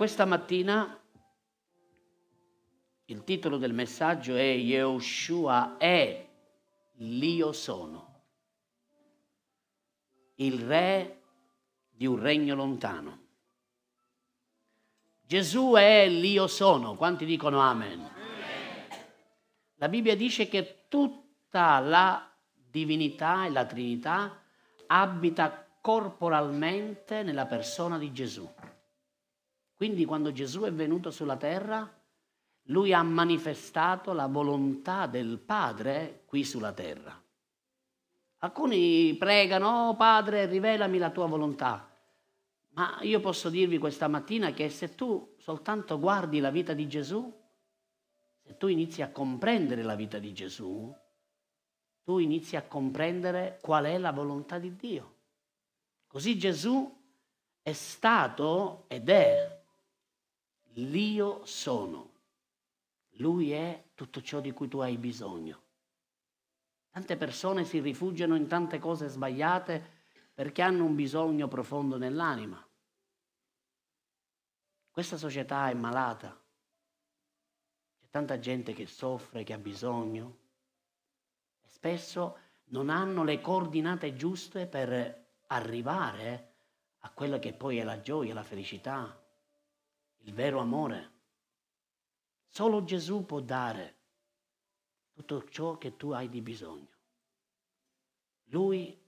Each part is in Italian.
Questa mattina il titolo del messaggio è Yeshua è l'Io sono, il re di un regno lontano. Gesù è l'Io sono, quanti dicono amen? La Bibbia dice che tutta la divinità e la Trinità abita corporalmente nella persona di Gesù. Quindi quando Gesù è venuto sulla terra, lui ha manifestato la volontà del Padre qui sulla terra. Alcuni pregano, oh Padre, rivelami la tua volontà. Ma io posso dirvi questa mattina che se tu soltanto guardi la vita di Gesù, se tu inizi a comprendere la vita di Gesù, tu inizi a comprendere qual è la volontà di Dio. Così Gesù è stato ed è l'io sono. Lui è tutto ciò di cui tu hai bisogno. Tante persone si rifugiano in tante cose sbagliate perché hanno un bisogno profondo nell'anima. Questa società è malata. C'è tanta gente che soffre, che ha bisogno e spesso non hanno le coordinate giuste per arrivare a quella che poi è la gioia, la felicità, il vero amore. Solo Gesù può dare tutto ciò che tu hai di bisogno. Lui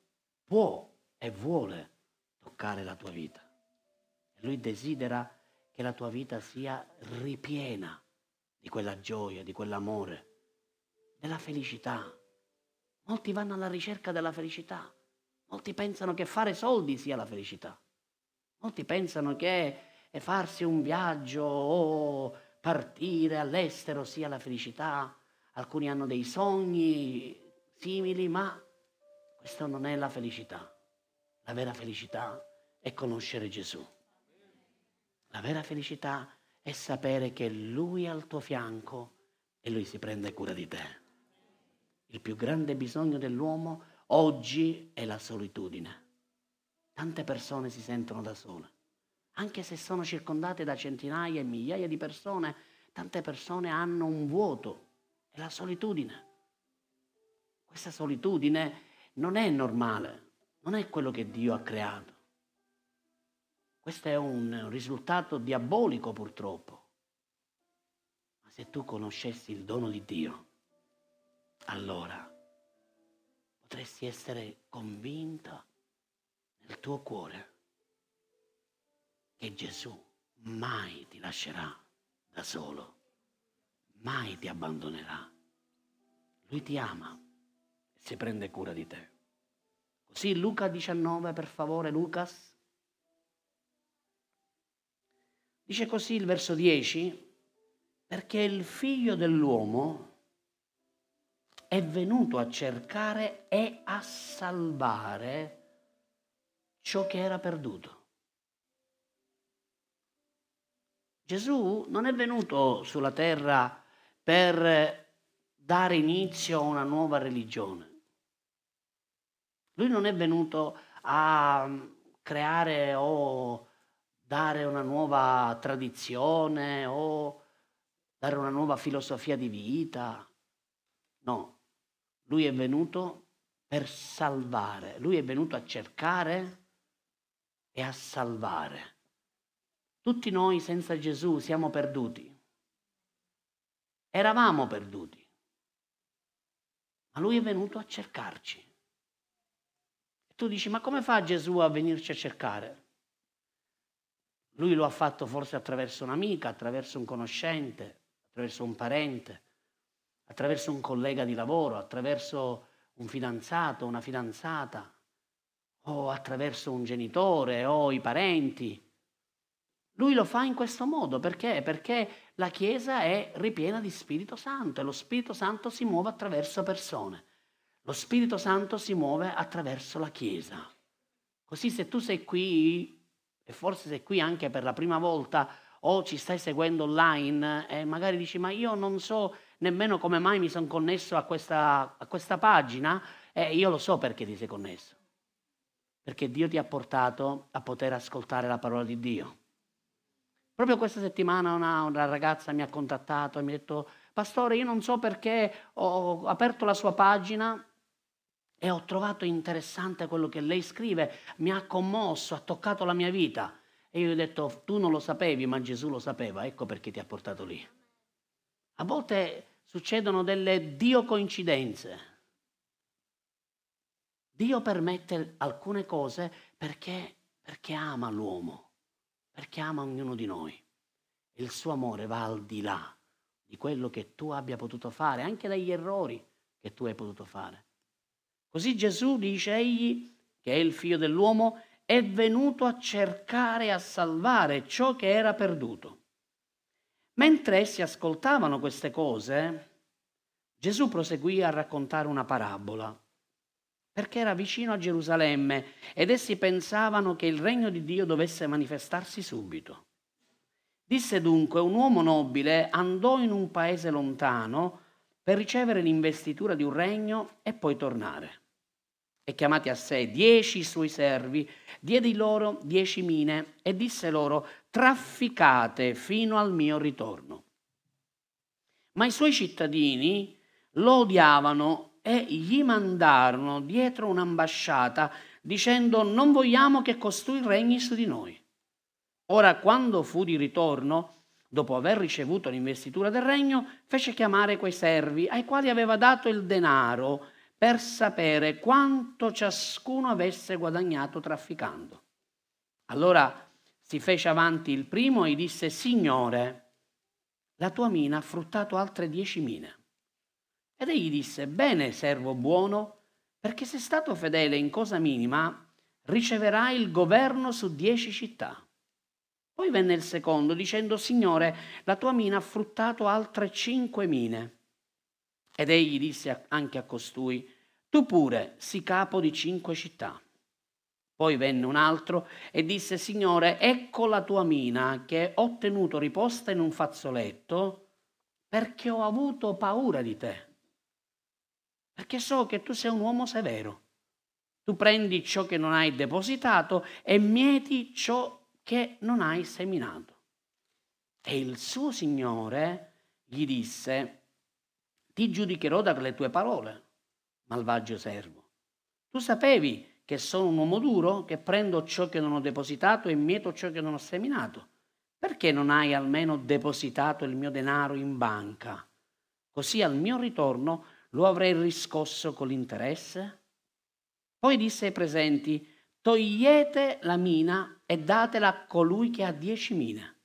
può e vuole toccare la tua vita. Lui desidera che la tua vita sia ripiena di quella gioia, di quell'amore, della felicità. Molti vanno alla ricerca della felicità. Molti pensano che fare soldi sia la felicità. Molti pensano che e farsi un viaggio o partire all'estero sia la felicità. Alcuni hanno dei sogni simili, ma questa non è la felicità. La vera felicità è conoscere Gesù. La vera felicità è sapere che Lui è al tuo fianco e Lui si prende cura di te. Il più grande bisogno dell'uomo oggi è la solitudine. Tante persone si sentono da sole anche se sono circondate da centinaia e migliaia di persone, tante persone hanno un vuoto, è la solitudine. Questa solitudine non è normale, non è quello che Dio ha creato. Questo è un risultato diabolico purtroppo. Ma se tu conoscessi il dono di Dio, allora potresti essere convinta nel tuo cuore che Gesù mai ti lascerà da solo, mai ti abbandonerà. Lui ti ama e si prende cura di te. Così Luca 19, per favore, Lucas. Dice così il verso 10, perché il figlio dell'uomo è venuto a cercare e a salvare ciò che era perduto. Gesù non è venuto sulla terra per dare inizio a una nuova religione. Lui non è venuto a creare o dare una nuova tradizione o dare una nuova filosofia di vita. No, lui è venuto per salvare, lui è venuto a cercare e a salvare. Tutti noi senza Gesù siamo perduti. Eravamo perduti. Ma lui è venuto a cercarci. E tu dici, ma come fa Gesù a venirci a cercare? Lui lo ha fatto forse attraverso un'amica, attraverso un conoscente, attraverso un parente, attraverso un collega di lavoro, attraverso un fidanzato, una fidanzata, o attraverso un genitore o i parenti lui lo fa in questo modo perché? Perché la Chiesa è ripiena di Spirito Santo e lo Spirito Santo si muove attraverso persone. Lo Spirito Santo si muove attraverso la Chiesa. Così se tu sei qui, e forse sei qui anche per la prima volta, o ci stai seguendo online e magari dici ma io non so nemmeno come mai mi sono connesso a questa, a questa pagina, eh, io lo so perché ti sei connesso. Perché Dio ti ha portato a poter ascoltare la parola di Dio. Proprio questa settimana una, una ragazza mi ha contattato e mi ha detto, pastore, io non so perché ho aperto la sua pagina e ho trovato interessante quello che lei scrive, mi ha commosso, ha toccato la mia vita. E io gli ho detto, tu non lo sapevi, ma Gesù lo sapeva, ecco perché ti ha portato lì. A volte succedono delle Dio coincidenze. Dio permette alcune cose perché, perché ama l'uomo, perché ama ognuno di noi. Il suo amore va al di là di quello che tu abbia potuto fare, anche dagli errori che tu hai potuto fare. Così Gesù dice egli, che è il figlio dell'uomo, è venuto a cercare e a salvare ciò che era perduto. Mentre essi ascoltavano queste cose, Gesù proseguì a raccontare una parabola, perché era vicino a Gerusalemme ed essi pensavano che il regno di Dio dovesse manifestarsi subito. Disse dunque, un uomo nobile andò in un paese lontano per ricevere l'investitura di un regno e poi tornare e chiamati a sé dieci suoi servi, diede loro dieci mine e disse loro, trafficate fino al mio ritorno. Ma i suoi cittadini lo odiavano e gli mandarono dietro un'ambasciata dicendo non vogliamo che costui regni su di noi. Ora, quando fu di ritorno, dopo aver ricevuto l'investitura del regno, fece chiamare quei servi ai quali aveva dato il denaro per sapere quanto ciascuno avesse guadagnato trafficando. Allora si fece avanti il primo e disse, Signore, la tua mina ha fruttato altre dieci mine. Ed egli disse, Bene, servo buono, perché sei stato fedele in cosa minima, riceverai il governo su dieci città. Poi venne il secondo, dicendo, Signore, la tua mina ha fruttato altre cinque mine. Ed egli disse anche a costui, tu pure sii capo di cinque città. Poi venne un altro e disse, Signore, ecco la tua mina che ho tenuto riposta in un fazzoletto perché ho avuto paura di te. Perché so che tu sei un uomo severo. Tu prendi ciò che non hai depositato e mieti ciò che non hai seminato. E il suo Signore gli disse, ti giudicherò dalle tue parole, malvagio servo. Tu sapevi che sono un uomo duro, che prendo ciò che non ho depositato e mieto ciò che non ho seminato. Perché non hai almeno depositato il mio denaro in banca? Così al mio ritorno lo avrei riscosso con l'interesse? Poi disse ai presenti, togliete la mina e datela a colui che ha dieci mine.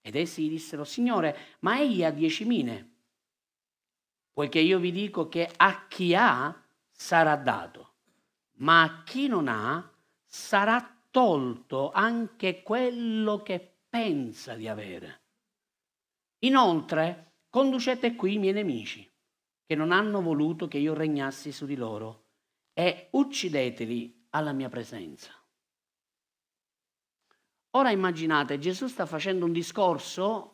Ed essi dissero, Signore, ma egli ha dieci mine poiché io vi dico che a chi ha sarà dato, ma a chi non ha sarà tolto anche quello che pensa di avere. Inoltre, conducete qui i miei nemici, che non hanno voluto che io regnassi su di loro, e uccideteli alla mia presenza. Ora immaginate, Gesù sta facendo un discorso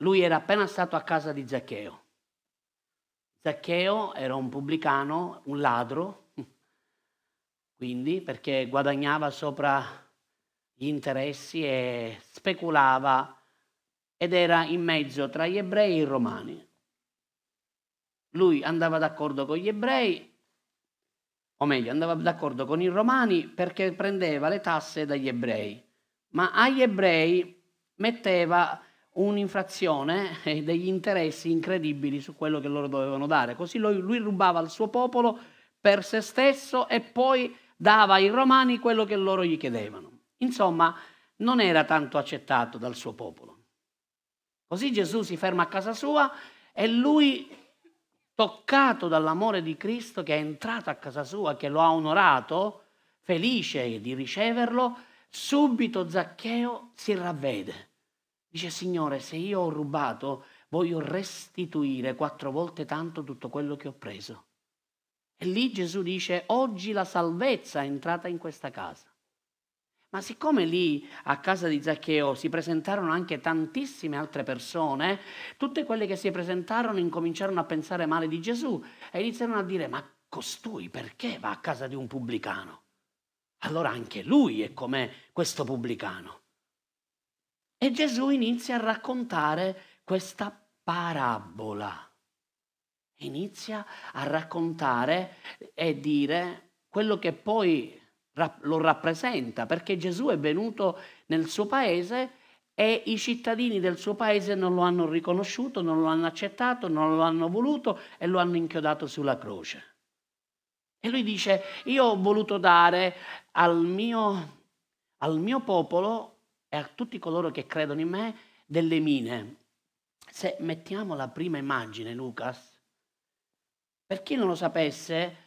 lui era appena stato a casa di Zaccheo. Zaccheo era un pubblicano, un ladro, quindi perché guadagnava sopra gli interessi e speculava ed era in mezzo tra gli ebrei e i romani. Lui andava d'accordo con gli ebrei, o meglio, andava d'accordo con i romani perché prendeva le tasse dagli ebrei, ma agli ebrei metteva un'infrazione e degli interessi incredibili su quello che loro dovevano dare. Così lui, lui rubava al suo popolo per se stesso e poi dava ai romani quello che loro gli chiedevano. Insomma, non era tanto accettato dal suo popolo. Così Gesù si ferma a casa sua e lui, toccato dall'amore di Cristo che è entrato a casa sua, che lo ha onorato, felice di riceverlo, subito Zaccheo si ravvede Dice, Signore, se io ho rubato, voglio restituire quattro volte tanto tutto quello che ho preso. E lì Gesù dice, oggi la salvezza è entrata in questa casa. Ma siccome lì a casa di Zaccheo si presentarono anche tantissime altre persone, tutte quelle che si presentarono incominciarono a pensare male di Gesù e iniziarono a dire, ma costui perché va a casa di un pubblicano? Allora anche lui è come questo pubblicano. E Gesù inizia a raccontare questa parabola. Inizia a raccontare e dire quello che poi lo rappresenta, perché Gesù è venuto nel suo paese e i cittadini del suo paese non lo hanno riconosciuto, non lo hanno accettato, non lo hanno voluto e lo hanno inchiodato sulla croce. E lui dice, io ho voluto dare al mio, al mio popolo e a tutti coloro che credono in me delle mine. Se mettiamo la prima immagine, Lucas, per chi non lo sapesse,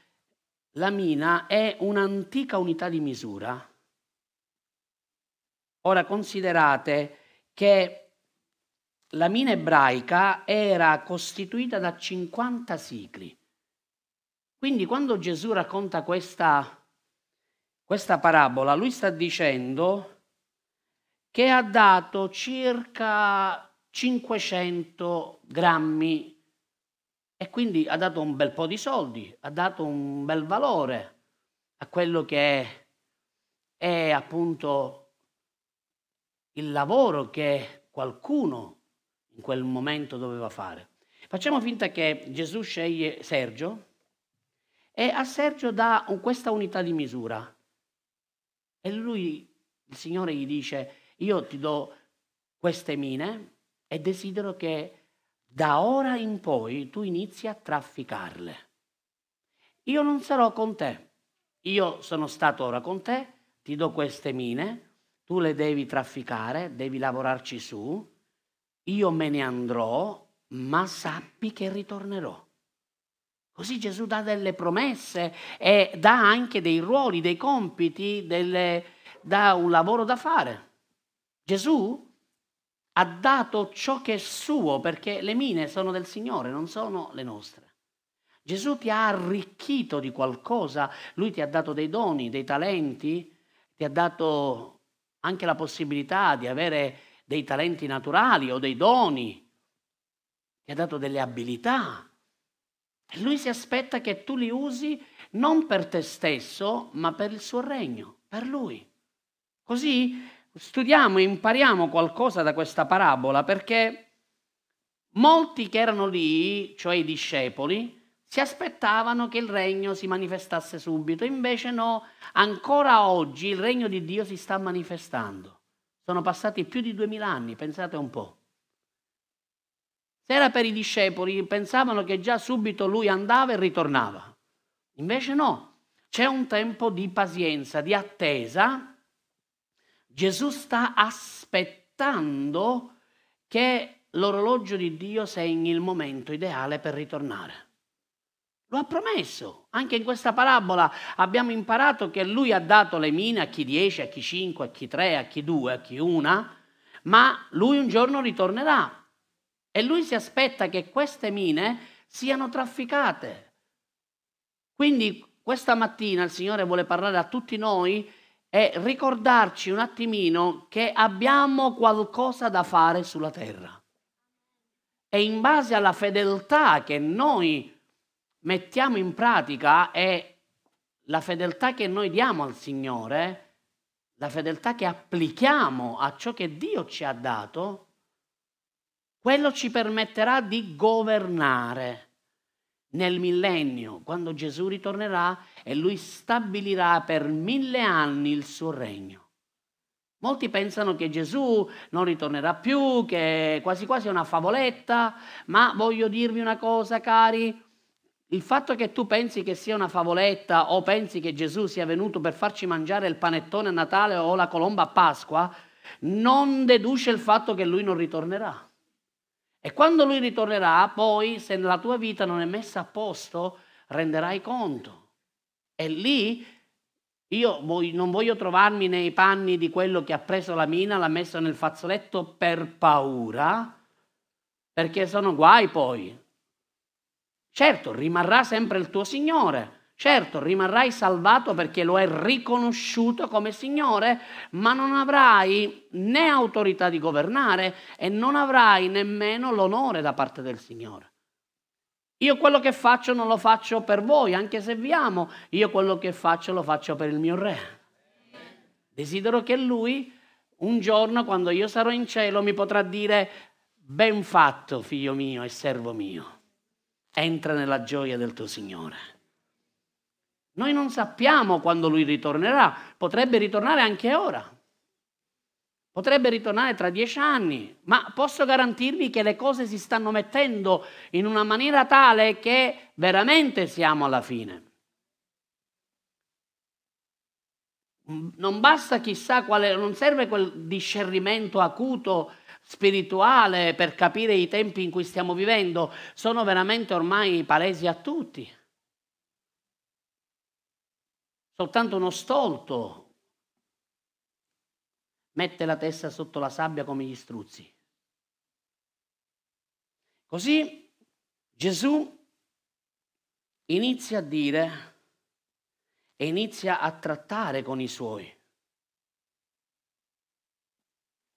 la mina è un'antica unità di misura. Ora considerate che la mina ebraica era costituita da 50 sicli. Quindi quando Gesù racconta questa, questa parabola, lui sta dicendo che ha dato circa 500 grammi e quindi ha dato un bel po' di soldi, ha dato un bel valore a quello che è, è appunto il lavoro che qualcuno in quel momento doveva fare. Facciamo finta che Gesù sceglie Sergio e a Sergio dà questa unità di misura e lui, il Signore gli dice, io ti do queste mine e desidero che da ora in poi tu inizi a trafficarle. Io non sarò con te. Io sono stato ora con te, ti do queste mine, tu le devi trafficare, devi lavorarci su, io me ne andrò, ma sappi che ritornerò. Così Gesù dà delle promesse e dà anche dei ruoli, dei compiti, delle, dà un lavoro da fare. Gesù ha dato ciò che è suo perché le mine sono del Signore, non sono le nostre. Gesù ti ha arricchito di qualcosa, lui ti ha dato dei doni, dei talenti, ti ha dato anche la possibilità di avere dei talenti naturali o dei doni, ti ha dato delle abilità. E lui si aspetta che tu li usi non per te stesso, ma per il suo regno, per lui. Così studiamo e impariamo qualcosa da questa parabola perché molti che erano lì, cioè i discepoli, si aspettavano che il regno si manifestasse subito, invece no, ancora oggi il regno di Dio si sta manifestando. Sono passati più di duemila anni, pensate un po'. Se era per i discepoli, pensavano che già subito lui andava e ritornava. Invece no, c'è un tempo di pazienza, di attesa, Gesù sta aspettando che l'orologio di Dio segni il momento ideale per ritornare. Lo ha promesso. Anche in questa parabola abbiamo imparato che lui ha dato le mine a chi dieci, a chi cinque, a chi tre, a chi due, a chi una, ma lui un giorno ritornerà. E lui si aspetta che queste mine siano trafficate. Quindi questa mattina il Signore vuole parlare a tutti noi è ricordarci un attimino che abbiamo qualcosa da fare sulla terra. E in base alla fedeltà che noi mettiamo in pratica e la fedeltà che noi diamo al Signore, la fedeltà che applichiamo a ciò che Dio ci ha dato, quello ci permetterà di governare nel millennio, quando Gesù ritornerà e lui stabilirà per mille anni il suo regno. Molti pensano che Gesù non ritornerà più, che quasi quasi è una favoletta, ma voglio dirvi una cosa, cari, il fatto che tu pensi che sia una favoletta o pensi che Gesù sia venuto per farci mangiare il panettone a Natale o la colomba a Pasqua, non deduce il fatto che lui non ritornerà. E quando lui ritornerà, poi, se la tua vita non è messa a posto, renderai conto. E lì io non voglio trovarmi nei panni di quello che ha preso la mina, l'ha messa nel fazzoletto per paura, perché sono guai poi. Certo, rimarrà sempre il tuo Signore, Certo, rimarrai salvato perché lo hai riconosciuto come Signore, ma non avrai né autorità di governare e non avrai nemmeno l'onore da parte del Signore. Io quello che faccio non lo faccio per voi, anche se vi amo, io quello che faccio lo faccio per il mio Re. Desidero che Lui un giorno quando io sarò in cielo mi potrà dire ben fatto figlio mio e servo mio, entra nella gioia del tuo Signore. Noi non sappiamo quando lui ritornerà, potrebbe ritornare anche ora. Potrebbe ritornare tra dieci anni, ma posso garantirvi che le cose si stanno mettendo in una maniera tale che veramente siamo alla fine. Non basta chissà quale, non serve quel discernimento acuto spirituale per capire i tempi in cui stiamo vivendo, sono veramente ormai palesi a tutti. Soltanto uno stolto mette la testa sotto la sabbia come gli struzzi. Così Gesù inizia a dire e inizia a trattare con i suoi.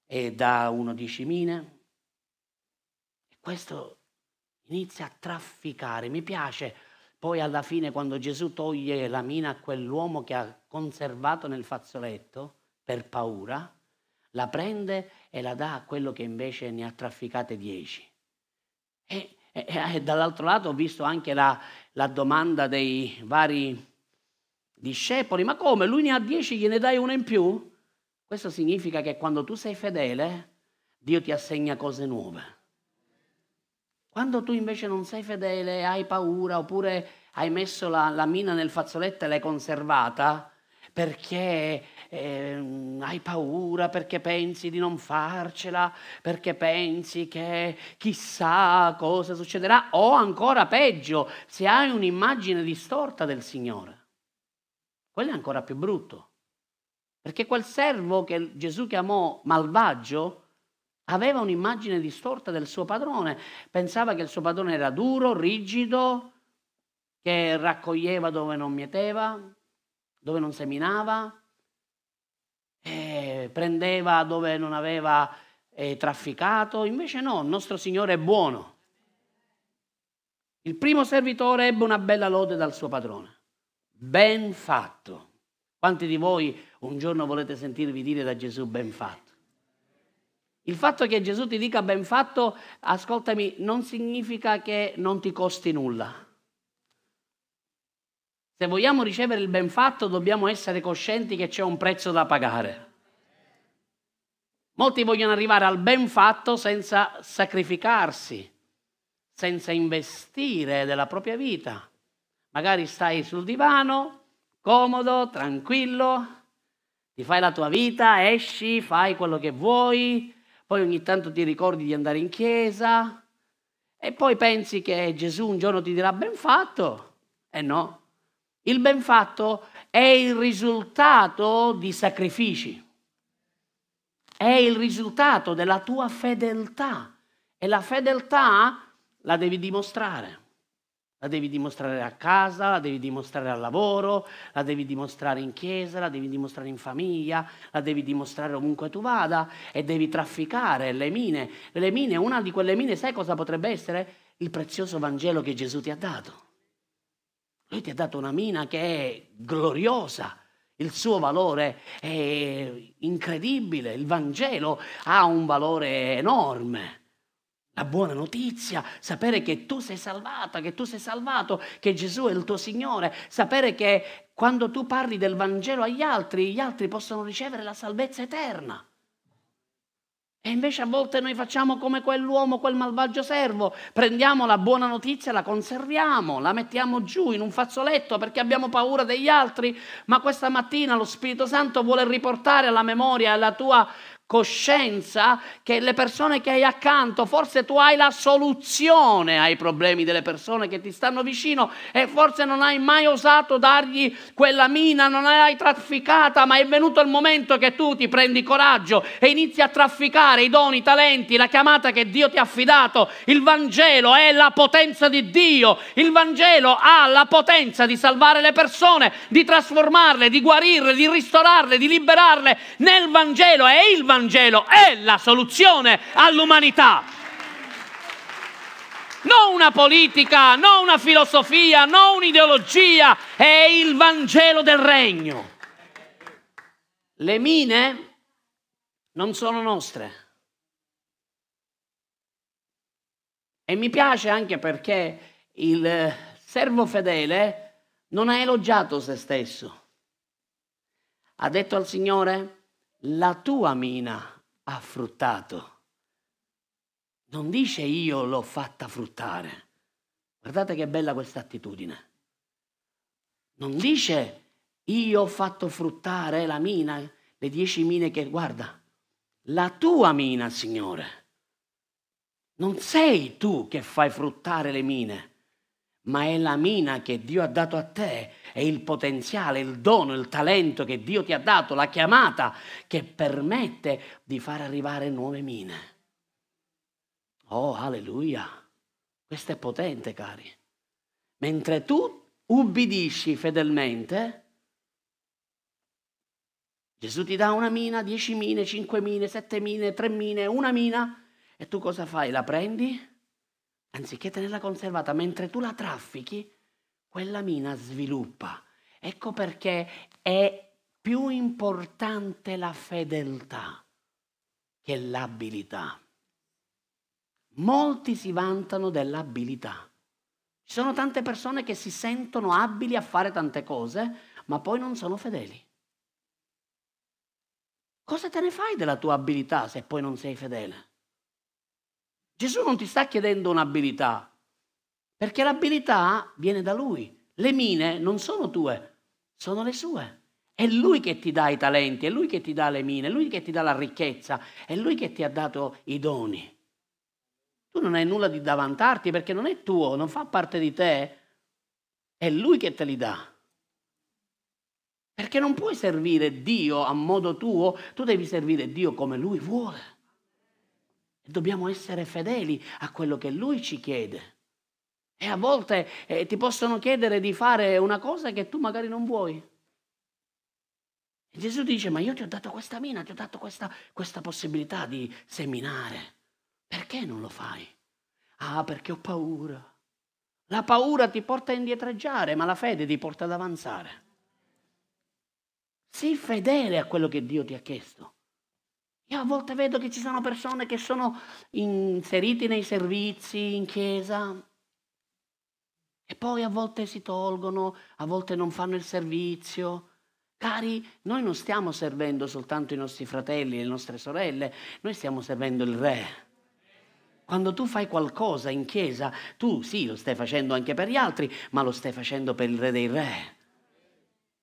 E da uno dieci mine, e questo inizia a trafficare. Mi piace poi alla fine quando Gesù toglie la mina a quell'uomo che ha conservato nel fazzoletto per paura, la prende e la dà a quello che invece ne ha trafficate dieci. E, e, e dall'altro lato ho visto anche la, la domanda dei vari discepoli, ma come? Lui ne ha dieci, gliene dai uno in più? Questo significa che quando tu sei fedele, Dio ti assegna cose nuove. Quando tu invece non sei fedele, hai paura, oppure hai messo la, la mina nel fazzoletto e l'hai conservata, perché eh, hai paura, perché pensi di non farcela, perché pensi che chissà cosa succederà, o ancora peggio, se hai un'immagine distorta del Signore. Quello è ancora più brutto. Perché quel servo che Gesù chiamò malvagio aveva un'immagine distorta del suo padrone, pensava che il suo padrone era duro, rigido, che raccoglieva dove non mieteva, dove non seminava, prendeva dove non aveva eh, trafficato. Invece no, il nostro Signore è buono. Il primo servitore ebbe una bella lode dal suo padrone. Ben fatto. Quanti di voi un giorno volete sentirvi dire da Gesù ben fatto? Il fatto che Gesù ti dica ben fatto, ascoltami, non significa che non ti costi nulla. Se vogliamo ricevere il ben fatto dobbiamo essere coscienti che c'è un prezzo da pagare. Molti vogliono arrivare al ben fatto senza sacrificarsi, senza investire della propria vita. Magari stai sul divano, comodo, tranquillo, ti fai la tua vita, esci, fai quello che vuoi, poi ogni tanto ti ricordi di andare in chiesa e poi pensi che Gesù un giorno ti dirà ben fatto. E eh no, il ben fatto è il risultato di sacrifici, è il risultato della tua fedeltà e la fedeltà la devi dimostrare. La devi dimostrare a casa, la devi dimostrare al lavoro, la devi dimostrare in chiesa, la devi dimostrare in famiglia, la devi dimostrare ovunque tu vada e devi trafficare le mine. Le mine, una di quelle mine, sai cosa potrebbe essere? Il prezioso Vangelo che Gesù ti ha dato. Lui ti ha dato una mina che è gloriosa, il suo valore è incredibile, il Vangelo ha un valore enorme. La buona notizia, sapere che tu sei salvata, che tu sei salvato, che Gesù è il tuo Signore, sapere che quando tu parli del Vangelo agli altri, gli altri possono ricevere la salvezza eterna. E invece a volte noi facciamo come quell'uomo, quel malvagio servo, prendiamo la buona notizia, la conserviamo, la mettiamo giù in un fazzoletto perché abbiamo paura degli altri, ma questa mattina lo Spirito Santo vuole riportare alla memoria la tua coscienza che le persone che hai accanto, forse tu hai la soluzione ai problemi delle persone che ti stanno vicino e forse non hai mai osato dargli quella mina, non l'hai trafficata, ma è venuto il momento che tu ti prendi coraggio e inizi a trafficare i doni, i talenti, la chiamata che Dio ti ha affidato. Il Vangelo è la potenza di Dio, il Vangelo ha la potenza di salvare le persone, di trasformarle, di guarirle, di ristorarle, di liberarle. Nel Vangelo è il Vangelo Vangelo è la soluzione all'umanità. Non una politica, non una filosofia, non un'ideologia, è il Vangelo del Regno. Le mine non sono nostre. E mi piace anche perché il servo fedele non ha elogiato se stesso. Ha detto al Signore, la tua mina ha fruttato. Non dice io l'ho fatta fruttare. Guardate che bella questa attitudine. Non dice io ho fatto fruttare la mina, le dieci mine che guarda, la tua mina, Signore. Non sei tu che fai fruttare le mine, ma è la mina che Dio ha dato a te, è il potenziale, il dono, il talento che Dio ti ha dato, la chiamata che permette di far arrivare nuove mine. Oh, alleluia! Questo è potente, cari. Mentre tu ubbidisci fedelmente, Gesù ti dà una mina, dieci mine, cinque mine, sette mine, tre mine, una mina, e tu cosa fai? La prendi? Anziché tenerla conservata, mentre tu la traffichi, quella mina sviluppa. Ecco perché è più importante la fedeltà che l'abilità. Molti si vantano dell'abilità. Ci sono tante persone che si sentono abili a fare tante cose, ma poi non sono fedeli. Cosa te ne fai della tua abilità se poi non sei fedele? Gesù non ti sta chiedendo un'abilità, perché l'abilità viene da Lui. Le mine non sono tue, sono le sue. È Lui che ti dà i talenti, è Lui che ti dà le mine, è Lui che ti dà la ricchezza, è Lui che ti ha dato i doni. Tu non hai nulla di da vantarti perché non è tuo, non fa parte di te, è Lui che te li dà. Perché non puoi servire Dio a modo tuo, tu devi servire Dio come Lui vuole. Dobbiamo essere fedeli a quello che Lui ci chiede. E a volte eh, ti possono chiedere di fare una cosa che tu magari non vuoi. E Gesù dice, ma io ti ho dato questa mina, ti ho dato questa, questa possibilità di seminare. Perché non lo fai? Ah, perché ho paura. La paura ti porta a indietreggiare, ma la fede ti porta ad avanzare. Sii fedele a quello che Dio ti ha chiesto. Io a volte vedo che ci sono persone che sono inseriti nei servizi in chiesa e poi a volte si tolgono, a volte non fanno il servizio. Cari, noi non stiamo servendo soltanto i nostri fratelli e le nostre sorelle, noi stiamo servendo il Re. Quando tu fai qualcosa in chiesa, tu sì, lo stai facendo anche per gli altri, ma lo stai facendo per il Re dei Re.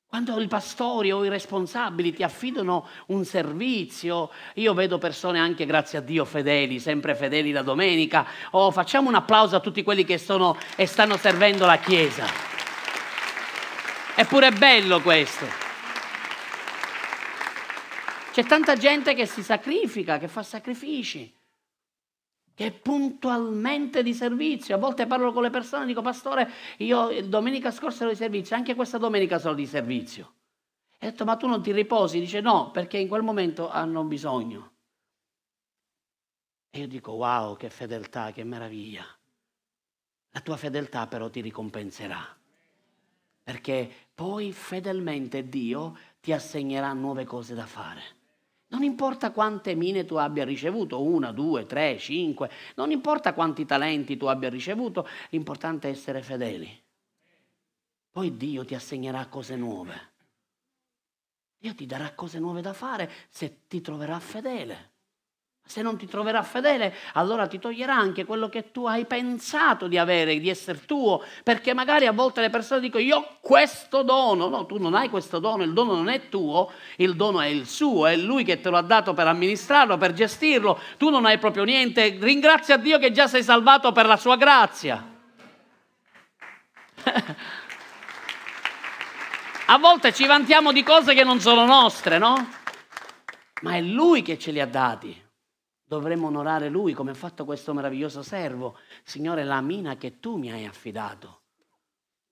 Quando i pastori o i responsabili ti affidano un servizio, io vedo persone anche, grazie a Dio, fedeli, sempre fedeli la domenica. Oh, facciamo un applauso a tutti quelli che sono e stanno servendo la Chiesa. Eppure è bello questo. C'è tanta gente che si sacrifica, che fa sacrifici che è puntualmente di servizio. A volte parlo con le persone e dico, pastore, io domenica scorsa ero di servizio, anche questa domenica sono di servizio. E ho detto, ma tu non ti riposi? Dice, no, perché in quel momento hanno bisogno. E io dico, wow, che fedeltà, che meraviglia. La tua fedeltà però ti ricompenserà. Perché poi fedelmente Dio ti assegnerà nuove cose da fare. Non importa quante mine tu abbia ricevuto, una, due, tre, cinque, non importa quanti talenti tu abbia ricevuto, l'importante è essere fedeli. Poi Dio ti assegnerà cose nuove. Dio ti darà cose nuove da fare se ti troverà fedele. Se non ti troverà fedele, allora ti toglierà anche quello che tu hai pensato di avere, di essere tuo, perché magari a volte le persone dicono io ho questo dono, no, tu non hai questo dono, il dono non è tuo, il dono è il suo, è lui che te lo ha dato per amministrarlo, per gestirlo, tu non hai proprio niente, ringrazia Dio che già sei salvato per la sua grazia. a volte ci vantiamo di cose che non sono nostre, no? Ma è lui che ce li ha dati dovremmo onorare Lui come ha fatto questo meraviglioso servo. Signore, la mina che tu mi hai affidato,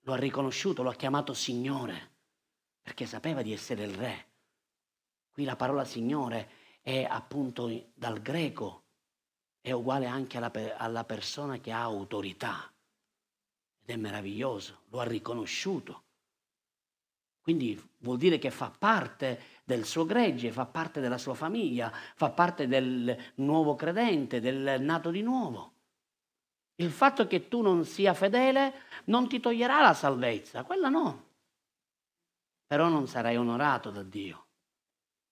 lo ha riconosciuto, lo ha chiamato Signore, perché sapeva di essere il Re. Qui la parola Signore è appunto dal greco, è uguale anche alla, alla persona che ha autorità. Ed è meraviglioso, lo ha riconosciuto. Quindi vuol dire che fa parte del suo gregge, fa parte della sua famiglia, fa parte del nuovo credente, del nato di nuovo. Il fatto che tu non sia fedele non ti toglierà la salvezza, quella no. Però non sarai onorato da Dio.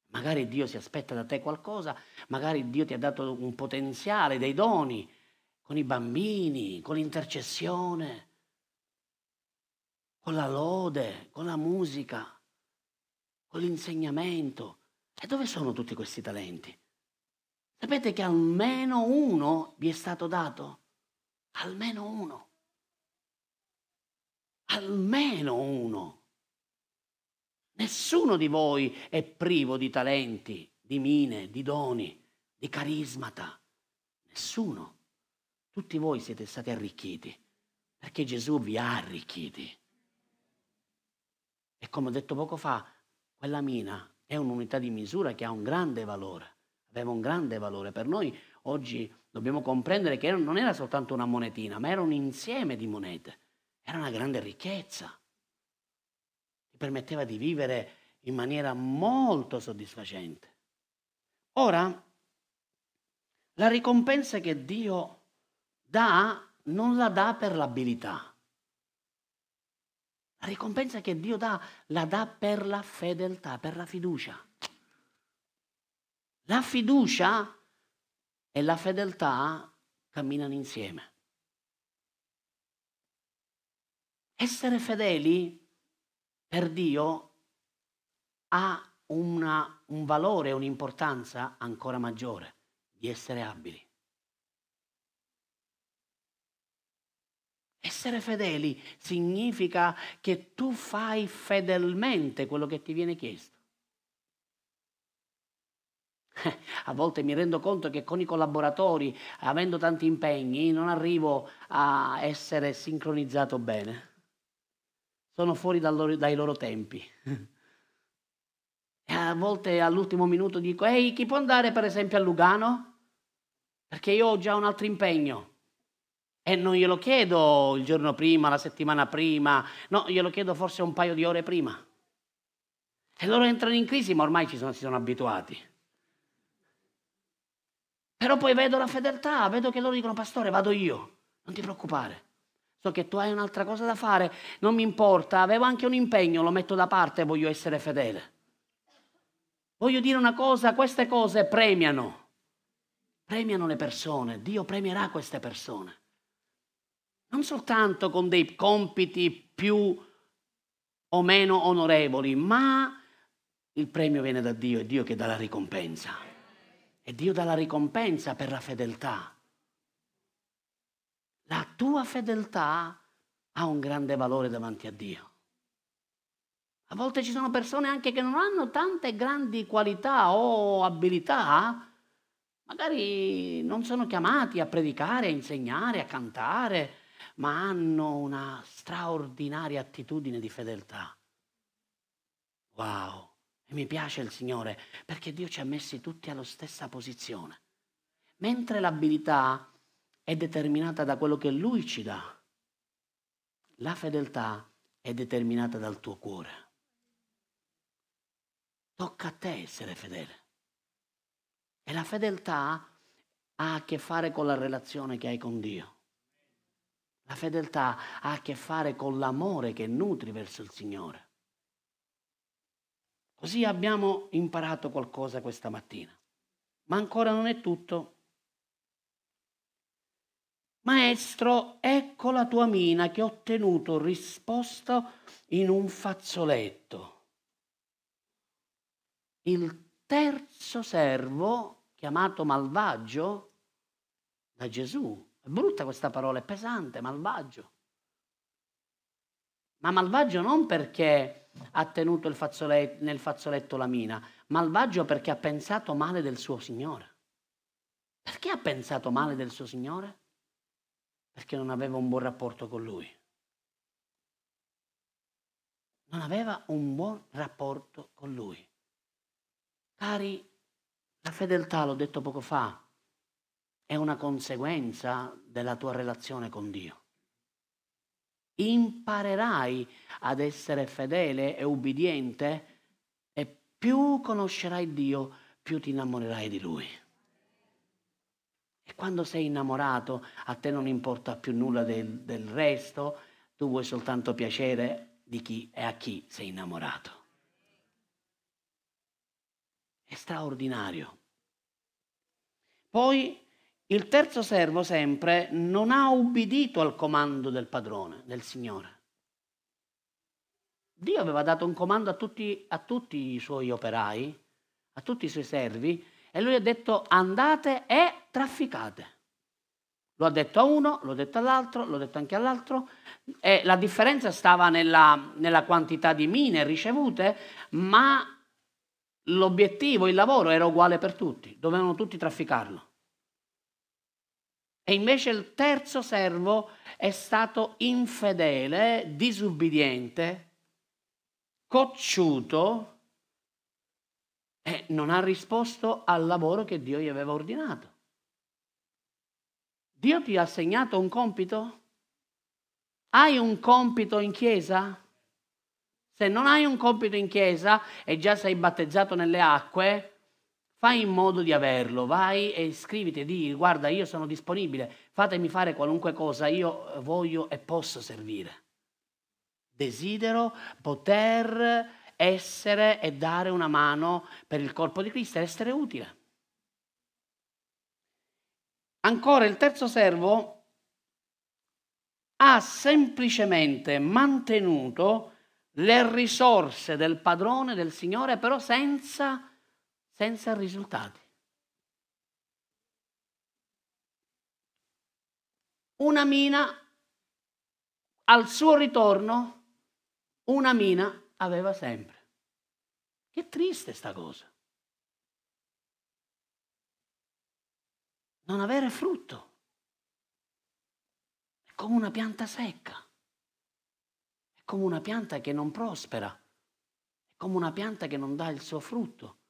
Magari Dio si aspetta da te qualcosa, magari Dio ti ha dato un potenziale, dei doni, con i bambini, con l'intercessione, con la lode, con la musica, l'insegnamento. E dove sono tutti questi talenti? Sapete che almeno uno vi è stato dato? Almeno uno. Almeno uno. Nessuno di voi è privo di talenti, di mine, di doni, di carismata. Nessuno. Tutti voi siete stati arricchiti perché Gesù vi ha arricchiti. E come ho detto poco fa, quella mina è un'unità di misura che ha un grande valore, aveva un grande valore. Per noi oggi dobbiamo comprendere che non era soltanto una monetina, ma era un insieme di monete, era una grande ricchezza che permetteva di vivere in maniera molto soddisfacente. Ora, la ricompensa che Dio dà non la dà per l'abilità. La ricompensa che Dio dà la dà per la fedeltà, per la fiducia. La fiducia e la fedeltà camminano insieme. Essere fedeli per Dio ha una, un valore, un'importanza ancora maggiore di essere abili. Essere fedeli significa che tu fai fedelmente quello che ti viene chiesto. A volte mi rendo conto che con i collaboratori, avendo tanti impegni, non arrivo a essere sincronizzato bene sono fuori dai loro tempi. E a volte all'ultimo minuto dico, ehi, chi può andare per esempio a Lugano? Perché io ho già un altro impegno. E non glielo chiedo il giorno prima, la settimana prima, no, glielo chiedo forse un paio di ore prima. E loro entrano in crisi, ma ormai sono, si sono abituati. Però poi vedo la fedeltà, vedo che loro dicono, pastore, vado io, non ti preoccupare. So che tu hai un'altra cosa da fare, non mi importa, avevo anche un impegno, lo metto da parte voglio essere fedele. Voglio dire una cosa, queste cose premiano, premiano le persone, Dio premierà queste persone. Non soltanto con dei compiti più o meno onorevoli, ma il premio viene da Dio, è Dio che dà la ricompensa. E Dio dà la ricompensa per la fedeltà la tua fedeltà ha un grande valore davanti a Dio. A volte ci sono persone anche che non hanno tante grandi qualità o abilità, magari non sono chiamati a predicare, a insegnare, a cantare, ma hanno una straordinaria attitudine di fedeltà. Wow! E mi piace il Signore perché Dio ci ha messi tutti alla stessa posizione. Mentre l'abilità è determinata da quello che Lui ci dà. La fedeltà è determinata dal tuo cuore. Tocca a te essere fedele. E la fedeltà ha a che fare con la relazione che hai con Dio. La fedeltà ha a che fare con l'amore che nutri verso il Signore. Così abbiamo imparato qualcosa questa mattina. Ma ancora non è tutto. Maestro, ecco la tua mina che ho tenuto risposto in un fazzoletto. Il terzo servo, chiamato malvagio da Gesù, è brutta questa parola, è pesante, malvagio. Ma malvagio non perché ha tenuto fazzoletto, nel fazzoletto la mina, malvagio perché ha pensato male del suo Signore. Perché ha pensato male del suo Signore? perché non aveva un buon rapporto con lui. Non aveva un buon rapporto con lui. Cari, la fedeltà, l'ho detto poco fa, è una conseguenza della tua relazione con Dio. imparerai ad essere fedele e ubbidiente e più conoscerai Dio, più ti innamorerai di Lui. E quando sei innamorato, a te non importa più nulla del, del resto, tu vuoi soltanto piacere di chi e a chi sei innamorato. È straordinario. Poi il terzo servo sempre non ha ubbidito al comando del padrone, del Signore. Dio aveva dato un comando a tutti, a tutti i suoi operai, a tutti i suoi servi, e lui ha detto andate e trafficate. Lo ha detto a uno, l'ho detto all'altro, l'ho detto anche all'altro. E la differenza stava nella, nella quantità di mine ricevute, ma l'obiettivo, il lavoro era uguale per tutti, dovevano tutti trafficarlo. E invece il terzo servo è stato infedele, disubbidiente, cocciuto e non ha risposto al lavoro che Dio gli aveva ordinato. Dio ti ha assegnato un compito? Hai un compito in chiesa? Se non hai un compito in chiesa e già sei battezzato nelle acque, Fai in modo di averlo, vai e scriviti e di guarda io sono disponibile, fatemi fare qualunque cosa, io voglio e posso servire. Desidero poter essere e dare una mano per il corpo di Cristo, essere utile. Ancora il terzo servo ha semplicemente mantenuto le risorse del padrone, del Signore, però senza senza risultati. Una mina, al suo ritorno, una mina aveva sempre. Che triste sta cosa. Non avere frutto. È come una pianta secca. È come una pianta che non prospera. È come una pianta che non dà il suo frutto.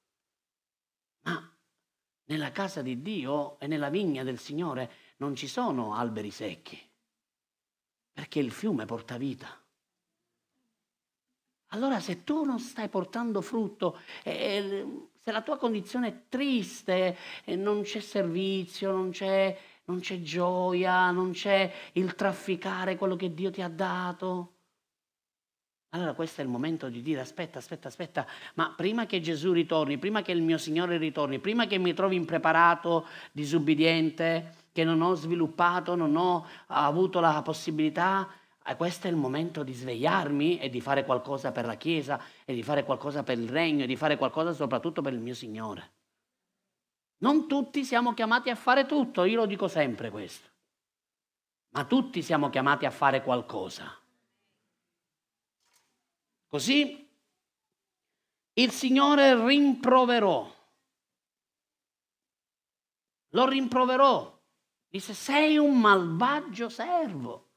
Ma nella casa di Dio e nella vigna del Signore non ci sono alberi secchi, perché il fiume porta vita. Allora se tu non stai portando frutto, eh, se la tua condizione è triste, eh, non c'è servizio, non c'è, non c'è gioia, non c'è il trafficare quello che Dio ti ha dato, allora questo è il momento di dire aspetta, aspetta, aspetta, ma prima che Gesù ritorni, prima che il mio Signore ritorni, prima che mi trovi impreparato, disubbidiente, che non ho sviluppato, non ho avuto la possibilità, eh, questo è il momento di svegliarmi e di fare qualcosa per la Chiesa e di fare qualcosa per il Regno e di fare qualcosa soprattutto per il mio Signore. Non tutti siamo chiamati a fare tutto, io lo dico sempre questo, ma tutti siamo chiamati a fare qualcosa. Così il Signore rimproverò. Lo rimproverò. Disse, sei un malvagio servo.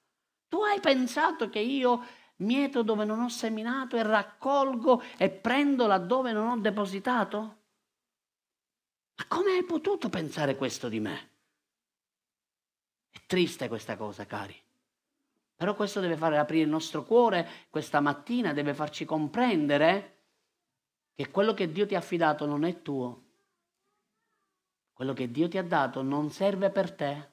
Tu hai pensato che io mieto dove non ho seminato e raccolgo e prendo laddove non ho depositato? Ma come hai potuto pensare questo di me? È triste questa cosa, cari. Però questo deve fare aprire il nostro cuore questa mattina, deve farci comprendere che quello che Dio ti ha affidato non è tuo. Quello che Dio ti ha dato non serve per te.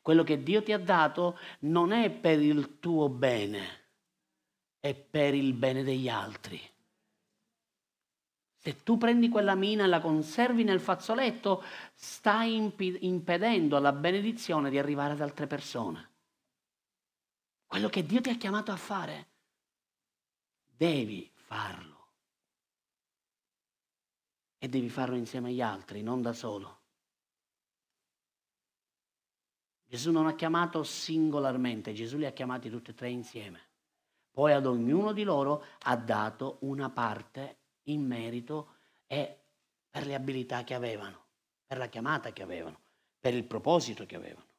Quello che Dio ti ha dato non è per il tuo bene, è per il bene degli altri. Se tu prendi quella mina e la conservi nel fazzoletto, stai impedendo alla benedizione di arrivare ad altre persone quello che Dio ti ha chiamato a fare, devi farlo. E devi farlo insieme agli altri, non da solo. Gesù non ha chiamato singolarmente, Gesù li ha chiamati tutti e tre insieme. Poi ad ognuno di loro ha dato una parte in merito e per le abilità che avevano, per la chiamata che avevano, per il proposito che avevano.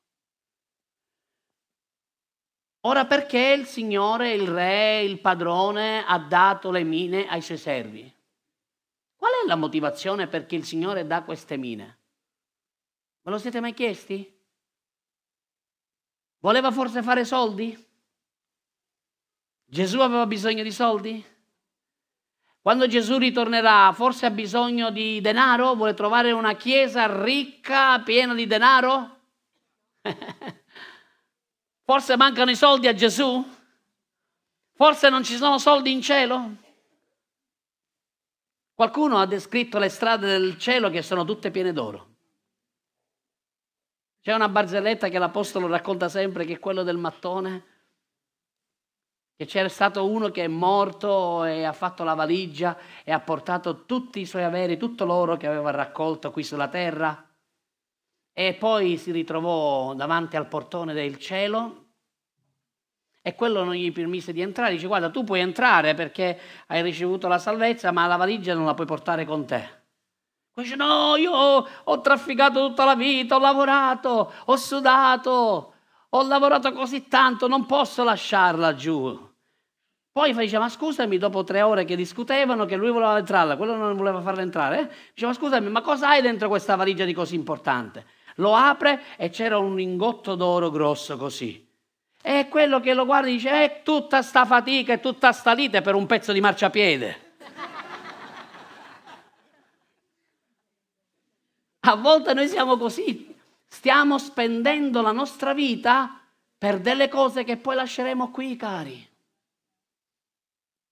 Ora perché il Signore, il Re, il padrone ha dato le mine ai suoi servi? Qual è la motivazione perché il Signore dà queste mine? Me lo siete mai chiesti? Voleva forse fare soldi? Gesù aveva bisogno di soldi? Quando Gesù ritornerà, forse ha bisogno di denaro? Vuole trovare una chiesa ricca, piena di denaro? forse mancano i soldi a Gesù? Forse non ci sono soldi in cielo? Qualcuno ha descritto le strade del cielo che sono tutte piene d'oro. C'è una barzelletta che l'Apostolo racconta sempre, che è quello del mattone, che c'era stato uno che è morto e ha fatto la valigia e ha portato tutti i suoi averi, tutto l'oro che aveva raccolto qui sulla terra e poi si ritrovò davanti al portone del cielo e quello non gli permise di entrare, dice guarda tu puoi entrare perché hai ricevuto la salvezza ma la valigia non la puoi portare con te. Dice no, io ho trafficato tutta la vita, ho lavorato, ho sudato, ho lavorato così tanto, non posso lasciarla giù. Poi dice, ma scusami, dopo tre ore che discutevano, che lui voleva entrare, quello non voleva farla entrare, eh? dice, ma scusami, ma cosa hai dentro questa valigia di così importante? Lo apre e c'era un lingotto d'oro grosso così. E quello che lo guarda dice, è tutta sta fatica e tutta sta lite per un pezzo di marciapiede. A volte noi siamo così, stiamo spendendo la nostra vita per delle cose che poi lasceremo qui, cari.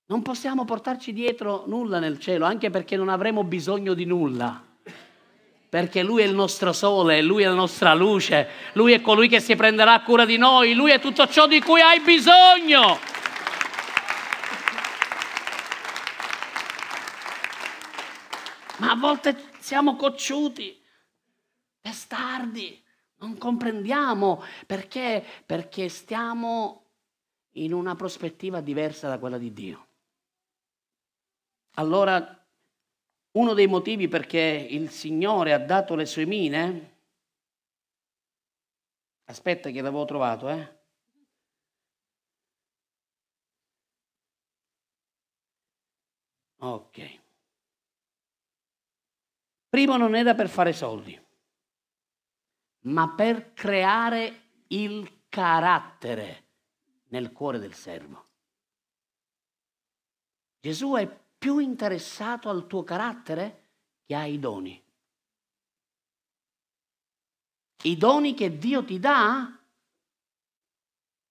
Non possiamo portarci dietro nulla nel cielo, anche perché non avremo bisogno di nulla. Perché Lui è il nostro sole, Lui è la nostra luce, Lui è colui che si prenderà cura di noi, Lui è tutto ciò di cui hai bisogno. Ma a volte siamo cocciuti, testardi, non comprendiamo perché, perché stiamo in una prospettiva diversa da quella di Dio. Allora, uno dei motivi perché il Signore ha dato le sue mine, aspetta che l'avevo trovato, eh. Ok. Primo non era per fare soldi, ma per creare il carattere nel cuore del servo. Gesù è più interessato al tuo carattere che ai doni. I doni che Dio ti dà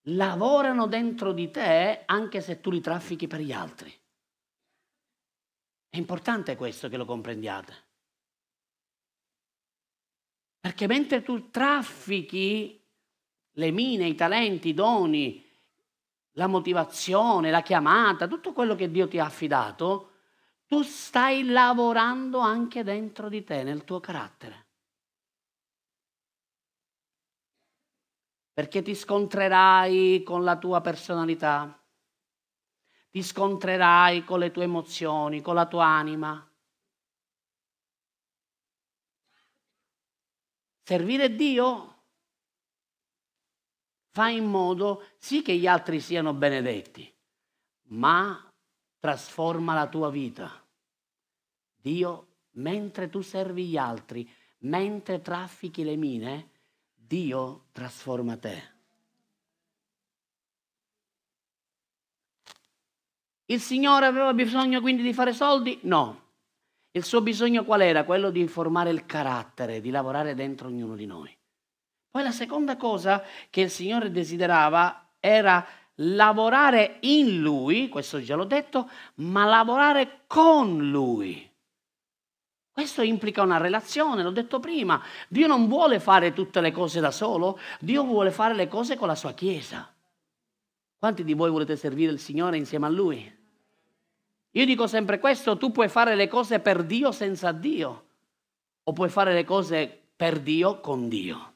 lavorano dentro di te anche se tu li traffichi per gli altri. È importante questo che lo comprendiate. Perché mentre tu traffichi le mine, i talenti, i doni, la motivazione, la chiamata, tutto quello che Dio ti ha affidato, tu stai lavorando anche dentro di te, nel tuo carattere. Perché ti scontrerai con la tua personalità, ti scontrerai con le tue emozioni, con la tua anima. Servire Dio fa in modo sì che gli altri siano benedetti, ma trasforma la tua vita. Dio, mentre tu servi gli altri, mentre traffichi le mine, Dio trasforma te. Il Signore aveva bisogno quindi di fare soldi? No. Il suo bisogno qual era? Quello di formare il carattere, di lavorare dentro ognuno di noi. Poi la seconda cosa che il Signore desiderava era lavorare in Lui, questo già l'ho detto, ma lavorare con Lui. Questo implica una relazione, l'ho detto prima. Dio non vuole fare tutte le cose da solo, Dio vuole fare le cose con la sua Chiesa. Quanti di voi volete servire il Signore insieme a Lui? Io dico sempre questo, tu puoi fare le cose per Dio senza Dio, o puoi fare le cose per Dio con Dio.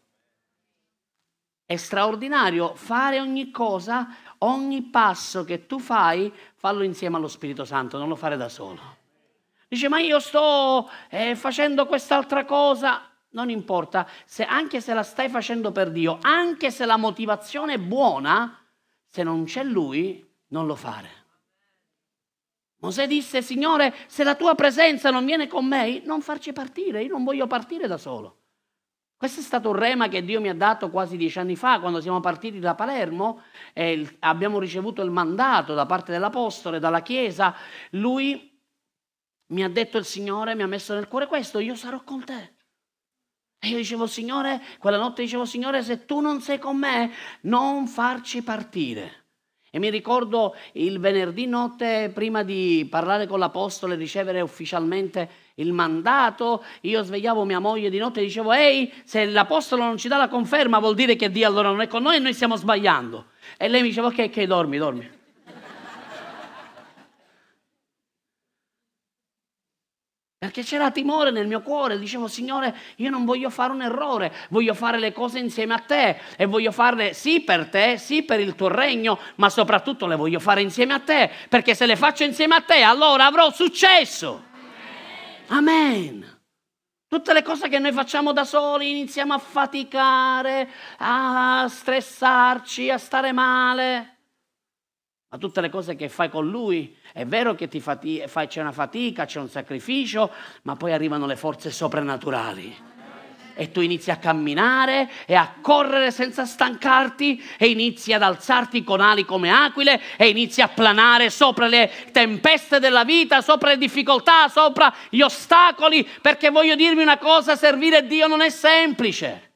È straordinario fare ogni cosa, ogni passo che tu fai, fallo insieme allo Spirito Santo, non lo fare da solo. Dice, ma io sto eh, facendo quest'altra cosa. Non importa, se, anche se la stai facendo per Dio, anche se la motivazione è buona, se non c'è Lui, non lo fare. Mosè disse, Signore, se la tua presenza non viene con me, non farci partire, io non voglio partire da solo. Questo è stato un rema che Dio mi ha dato quasi dieci anni fa, quando siamo partiti da Palermo e abbiamo ricevuto il mandato da parte dell'Apostolo, dalla Chiesa. Lui mi ha detto il Signore, mi ha messo nel cuore questo, io sarò con te. E io dicevo, Signore, quella notte dicevo, Signore, se tu non sei con me, non farci partire. E mi ricordo il venerdì notte, prima di parlare con l'Apostolo e ricevere ufficialmente il mandato, io svegliavo mia moglie di notte e dicevo, ehi, se l'Apostolo non ci dà la conferma vuol dire che Dio allora non è con noi e noi stiamo sbagliando. E lei mi diceva, ok, ok, dormi, dormi. Perché c'era timore nel mio cuore, dicevo Signore, io non voglio fare un errore, voglio fare le cose insieme a te e voglio farle sì per te, sì per il tuo regno, ma soprattutto le voglio fare insieme a te, perché se le faccio insieme a te allora avrò successo. Amen. Tutte le cose che noi facciamo da soli iniziamo a faticare, a stressarci, a stare male. Ma tutte le cose che fai con lui, è vero che ti fati- fai, c'è una fatica, c'è un sacrificio, ma poi arrivano le forze soprannaturali e tu inizi a camminare e a correre senza stancarti e inizi ad alzarti con ali come aquile e inizi a planare sopra le tempeste della vita, sopra le difficoltà, sopra gli ostacoli, perché voglio dirvi una cosa, servire Dio non è semplice.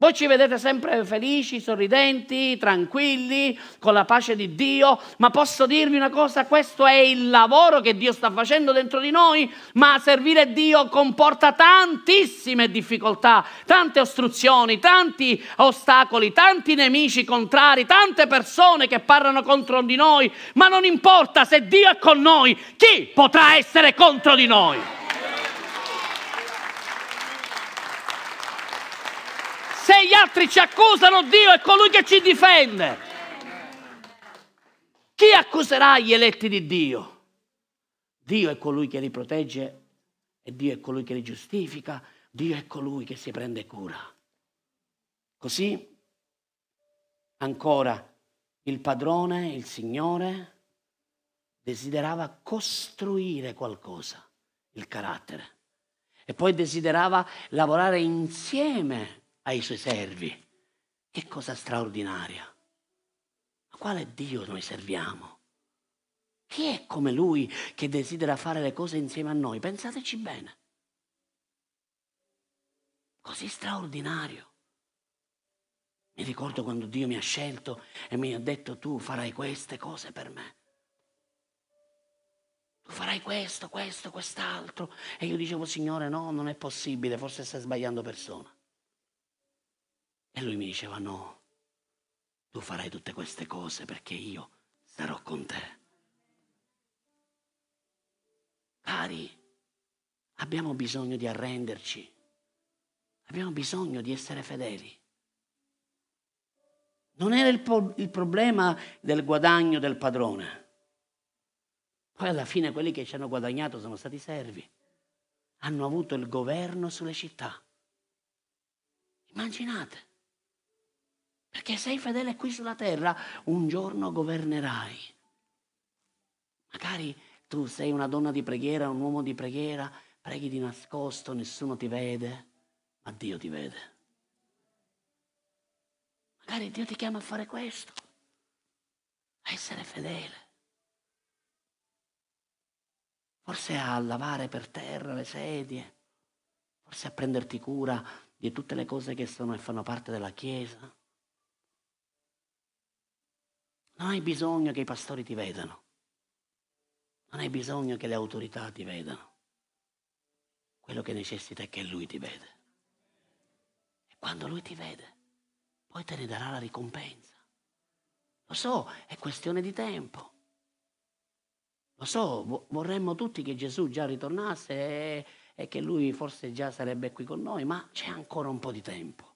Voi ci vedete sempre felici, sorridenti, tranquilli, con la pace di Dio, ma posso dirvi una cosa, questo è il lavoro che Dio sta facendo dentro di noi, ma servire Dio comporta tantissime difficoltà, tante ostruzioni, tanti ostacoli, tanti nemici contrari, tante persone che parlano contro di noi, ma non importa se Dio è con noi, chi potrà essere contro di noi? Se gli altri ci accusano, Dio è colui che ci difende. Chi accuserà gli eletti di Dio? Dio è colui che li protegge e Dio è colui che li giustifica, Dio è colui che si prende cura. Così, ancora, il padrone, il Signore, desiderava costruire qualcosa, il carattere, e poi desiderava lavorare insieme ai suoi servi. Che cosa straordinaria. Ma quale Dio noi serviamo? Chi è come Lui che desidera fare le cose insieme a noi? Pensateci bene. Così straordinario. Mi ricordo quando Dio mi ha scelto e mi ha detto tu farai queste cose per me. Tu farai questo, questo, quest'altro. E io dicevo, Signore, no, non è possibile, forse stai sbagliando persona. E lui mi diceva no, tu farai tutte queste cose perché io sarò con te. Cari, abbiamo bisogno di arrenderci, abbiamo bisogno di essere fedeli. Non era il, po- il problema del guadagno del padrone. Poi alla fine quelli che ci hanno guadagnato sono stati servi. Hanno avuto il governo sulle città. Immaginate. Perché sei fedele qui sulla terra, un giorno governerai. Magari tu sei una donna di preghiera, un uomo di preghiera, preghi di nascosto, nessuno ti vede, ma Dio ti vede. Magari Dio ti chiama a fare questo, a essere fedele. Forse a lavare per terra le sedie, forse a prenderti cura di tutte le cose che sono e fanno parte della Chiesa. Non hai bisogno che i pastori ti vedano. Non hai bisogno che le autorità ti vedano. Quello che necessita è che Lui ti vede. E quando Lui ti vede, poi te ne darà la ricompensa. Lo so, è questione di tempo. Lo so, vorremmo tutti che Gesù già ritornasse e, e che Lui forse già sarebbe qui con noi, ma c'è ancora un po' di tempo.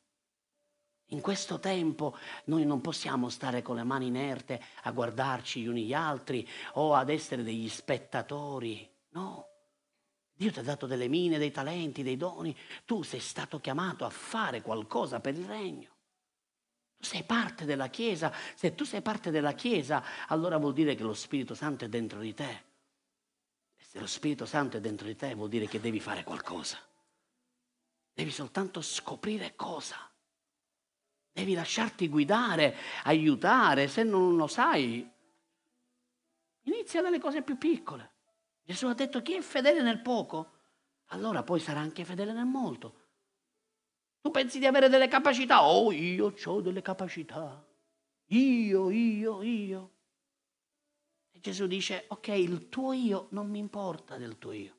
In questo tempo noi non possiamo stare con le mani inerte a guardarci gli uni gli altri o ad essere degli spettatori. No. Dio ti ha dato delle mine, dei talenti, dei doni. Tu sei stato chiamato a fare qualcosa per il regno. Tu sei parte della Chiesa. Se tu sei parte della Chiesa, allora vuol dire che lo Spirito Santo è dentro di te. E se lo Spirito Santo è dentro di te, vuol dire che devi fare qualcosa. Devi soltanto scoprire cosa. Devi lasciarti guidare, aiutare. Se non lo sai, inizia dalle cose più piccole. Gesù ha detto chi è fedele nel poco, allora poi sarà anche fedele nel molto. Tu pensi di avere delle capacità? Oh, io ho delle capacità. Io, io, io. E Gesù dice, ok, il tuo io non mi importa del tuo io.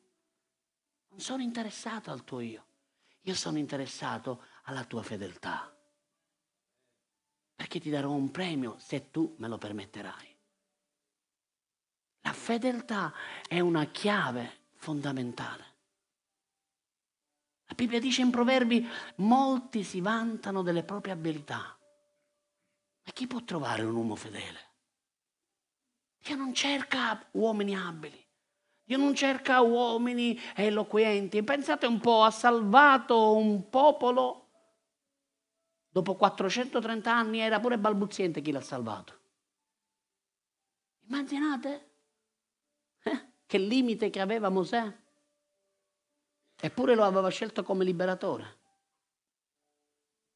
Non sono interessato al tuo io. Io sono interessato alla tua fedeltà. Perché ti darò un premio se tu me lo permetterai. La fedeltà è una chiave fondamentale. La Bibbia dice in Proverbi, molti si vantano delle proprie abilità. Ma chi può trovare un uomo fedele? Dio non cerca uomini abili. Dio non cerca uomini eloquenti. Pensate un po', ha salvato un popolo. Dopo 430 anni era pure balbuziente chi l'ha salvato. Immaginate eh? che limite che aveva Mosè. Eppure lo aveva scelto come liberatore.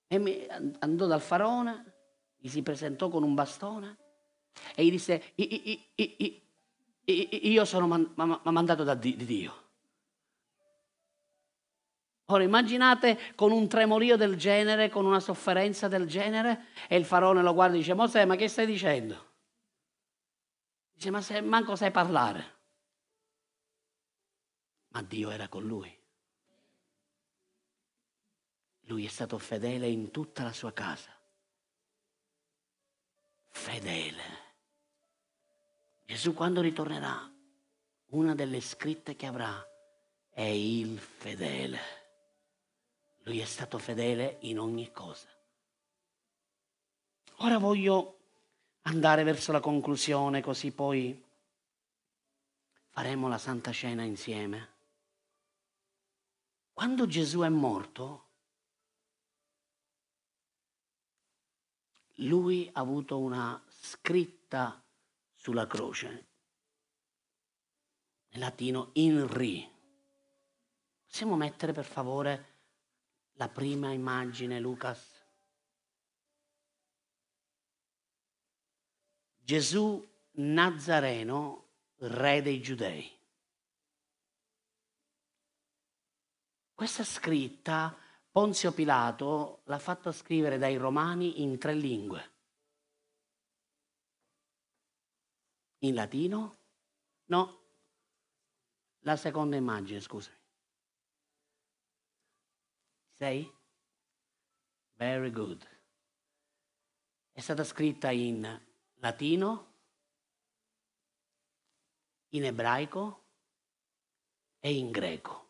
E andò dal faraone, gli si presentò con un bastone e gli disse, io sono mandato da Dio. Ora immaginate con un tremorio del genere, con una sofferenza del genere, e il faraone lo guarda e dice, Mosè, ma che stai dicendo? Dice, ma se manco sai parlare. Ma Dio era con lui. Lui è stato fedele in tutta la sua casa. Fedele. Gesù quando ritornerà, una delle scritte che avrà è il fedele. Lui è stato fedele in ogni cosa. Ora voglio andare verso la conclusione, così poi faremo la Santa Cena insieme. Quando Gesù è morto, lui ha avuto una scritta sulla croce, in latino INRI. Possiamo mettere per favore la prima immagine, Lucas? Gesù Nazareno, re dei giudei. Questa scritta Ponzio Pilato l'ha fatta scrivere dai romani in tre lingue. In latino? No. La seconda immagine, scusami. Sei? Very good. È stata scritta in latino, in ebraico e in greco.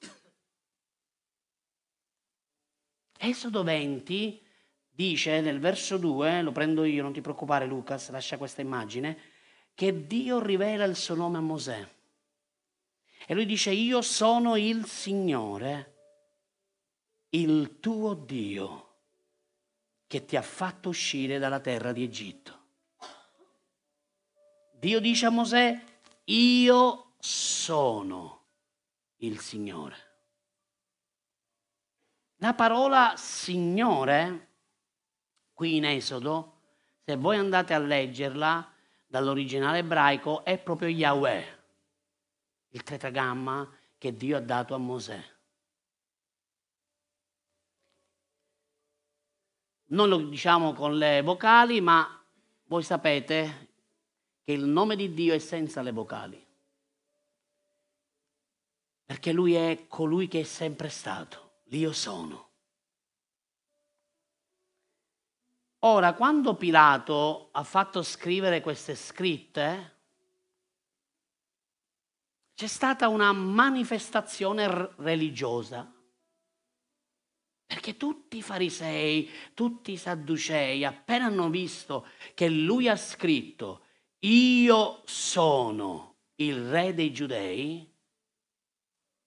Esodo 20 dice nel verso 2, lo prendo io, non ti preoccupare Lucas, lascia questa immagine, che Dio rivela il suo nome a Mosè. E lui dice, io sono il Signore, il tuo Dio, che ti ha fatto uscire dalla terra di Egitto. Dio dice a Mosè, io sono il Signore. La parola Signore, qui in Esodo, se voi andate a leggerla dall'originale ebraico, è proprio Yahweh, il tetragramma che Dio ha dato a Mosè. Non lo diciamo con le vocali, ma voi sapete che il nome di Dio è senza le vocali. Perché Lui è colui che è sempre stato l'io sono. Ora, quando Pilato ha fatto scrivere queste scritte, c'è stata una manifestazione religiosa. Perché tutti i farisei, tutti i sadducei, appena hanno visto che lui ha scritto io sono il re dei giudei,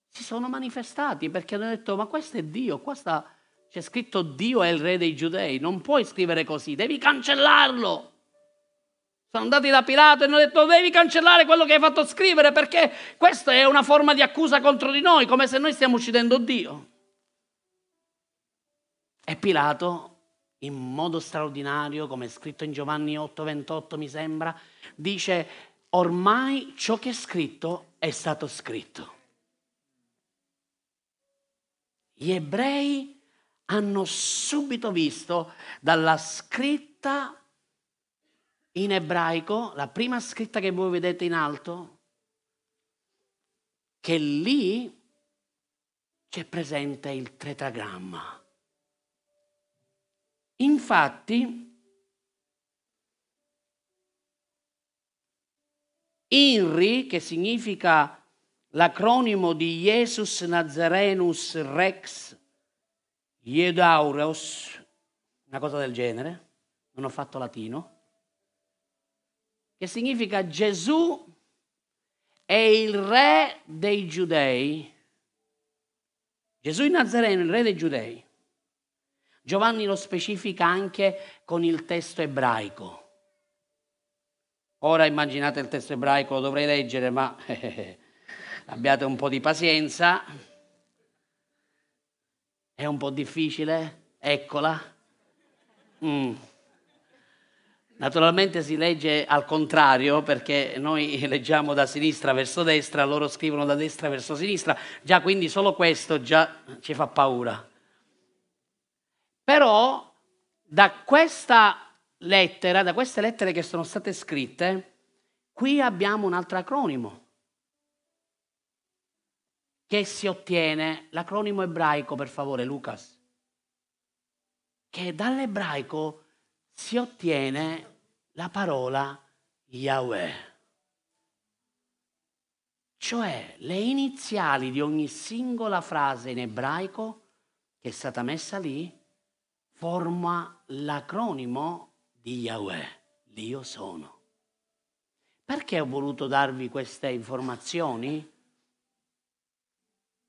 si sono manifestati perché hanno detto ma questo è Dio, qua sta, c'è scritto Dio è il re dei giudei, non puoi scrivere così, devi cancellarlo. Sono andati da Pilato e hanno detto devi cancellare quello che hai fatto scrivere perché questa è una forma di accusa contro di noi, come se noi stiamo uccidendo Dio. E Pilato, in modo straordinario, come è scritto in Giovanni 8:28 mi sembra, dice ormai ciò che è scritto è stato scritto. Gli ebrei hanno subito visto dalla scritta in ebraico, la prima scritta che voi vedete in alto, che lì c'è presente il tetragramma. Infatti, INRI, che significa l'acronimo di Jesus Nazarenus Rex Iedaureus, una cosa del genere, non ho fatto latino, che significa Gesù è il re dei giudei. Gesù in Nazareno, il re dei giudei. Giovanni lo specifica anche con il testo ebraico. Ora immaginate il testo ebraico, lo dovrei leggere, ma abbiate un po' di pazienza. È un po' difficile? Eccola. Mm. Naturalmente si legge al contrario perché noi leggiamo da sinistra verso destra, loro scrivono da destra verso sinistra, già quindi solo questo già ci fa paura. Però da questa lettera, da queste lettere che sono state scritte, qui abbiamo un altro acronimo che si ottiene, l'acronimo ebraico per favore Lucas, che dall'ebraico si ottiene la parola Yahweh. Cioè le iniziali di ogni singola frase in ebraico che è stata messa lì forma l'acronimo di Yahweh, l'Io sono. Perché ho voluto darvi queste informazioni?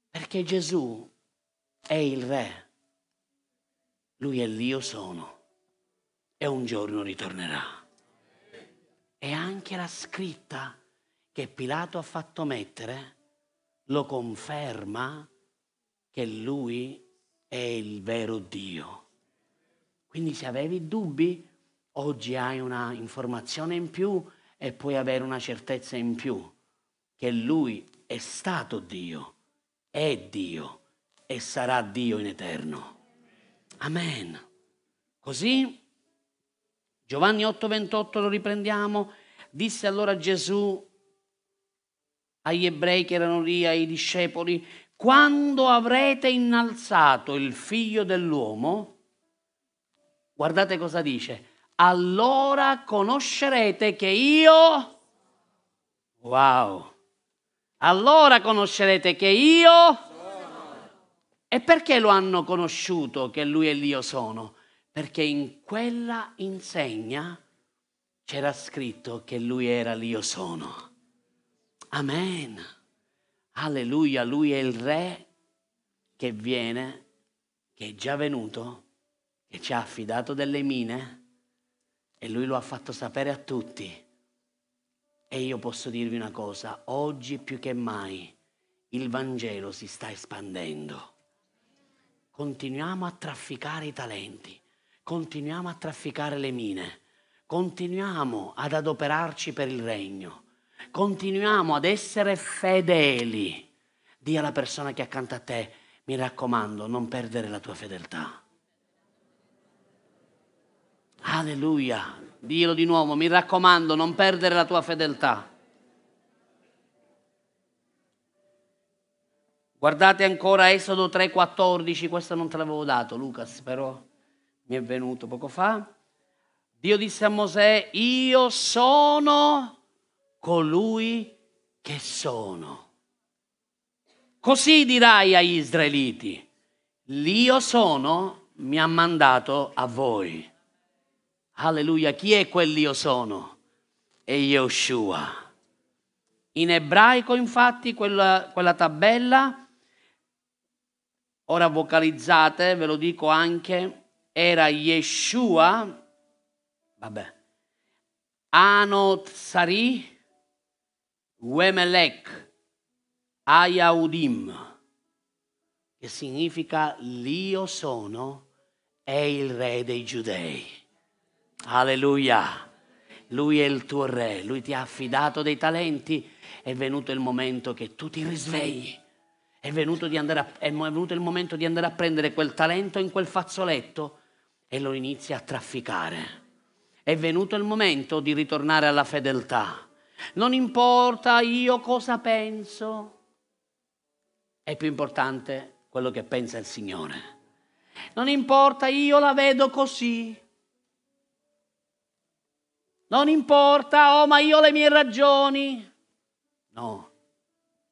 Perché Gesù è il Re, Lui è l'Io sono e un giorno ritornerà. E anche la scritta che Pilato ha fatto mettere lo conferma che Lui è il vero Dio. Quindi se avevi dubbi, oggi hai una informazione in più e puoi avere una certezza in più che Lui è stato Dio è Dio e sarà Dio in eterno. Amen. Così Giovanni 8:28 lo riprendiamo, disse allora Gesù agli ebrei che erano lì, ai discepoli, quando avrete innalzato il figlio dell'uomo, guardate cosa dice, allora conoscerete che io, wow, allora conoscerete che io... E perché lo hanno conosciuto che lui e l'io sono? Perché in quella insegna c'era scritto che lui era l'io sono. Amen. Alleluia, lui è il re che viene, che è già venuto, che ci ha affidato delle mine e lui lo ha fatto sapere a tutti e io posso dirvi una cosa, oggi più che mai il Vangelo si sta espandendo. Continuiamo a trafficare i talenti, continuiamo a trafficare le mine, continuiamo ad adoperarci per il regno, continuiamo ad essere fedeli. Dì alla persona che è accanto a te, mi raccomando, non perdere la tua fedeltà. Alleluia. Dillo di nuovo, mi raccomando, non perdere la tua fedeltà. Guardate ancora Esodo 3:14, questo non te l'avevo dato, Lucas, però mi è venuto poco fa. Dio disse a Mosè, io sono colui che sono. Così dirai agli israeliti, l'io sono mi ha mandato a voi. Alleluia, chi è quell'io sono? È Yeshua. In ebraico, infatti, quella, quella tabella, ora vocalizzate, ve lo dico anche, era Yeshua, vabbè, Anot Sari, Wemelech, Ayaudim, che significa l'io sono è il re dei giudei. Alleluia. Lui è il tuo re, lui ti ha affidato dei talenti, è venuto il momento che tu ti risvegli. È venuto, a, è venuto il momento di andare a prendere quel talento in quel fazzoletto e lo inizi a trafficare. È venuto il momento di ritornare alla fedeltà. Non importa io cosa penso, è più importante quello che pensa il Signore. Non importa, io la vedo così. Non importa, oh, ma io ho le mie ragioni. No,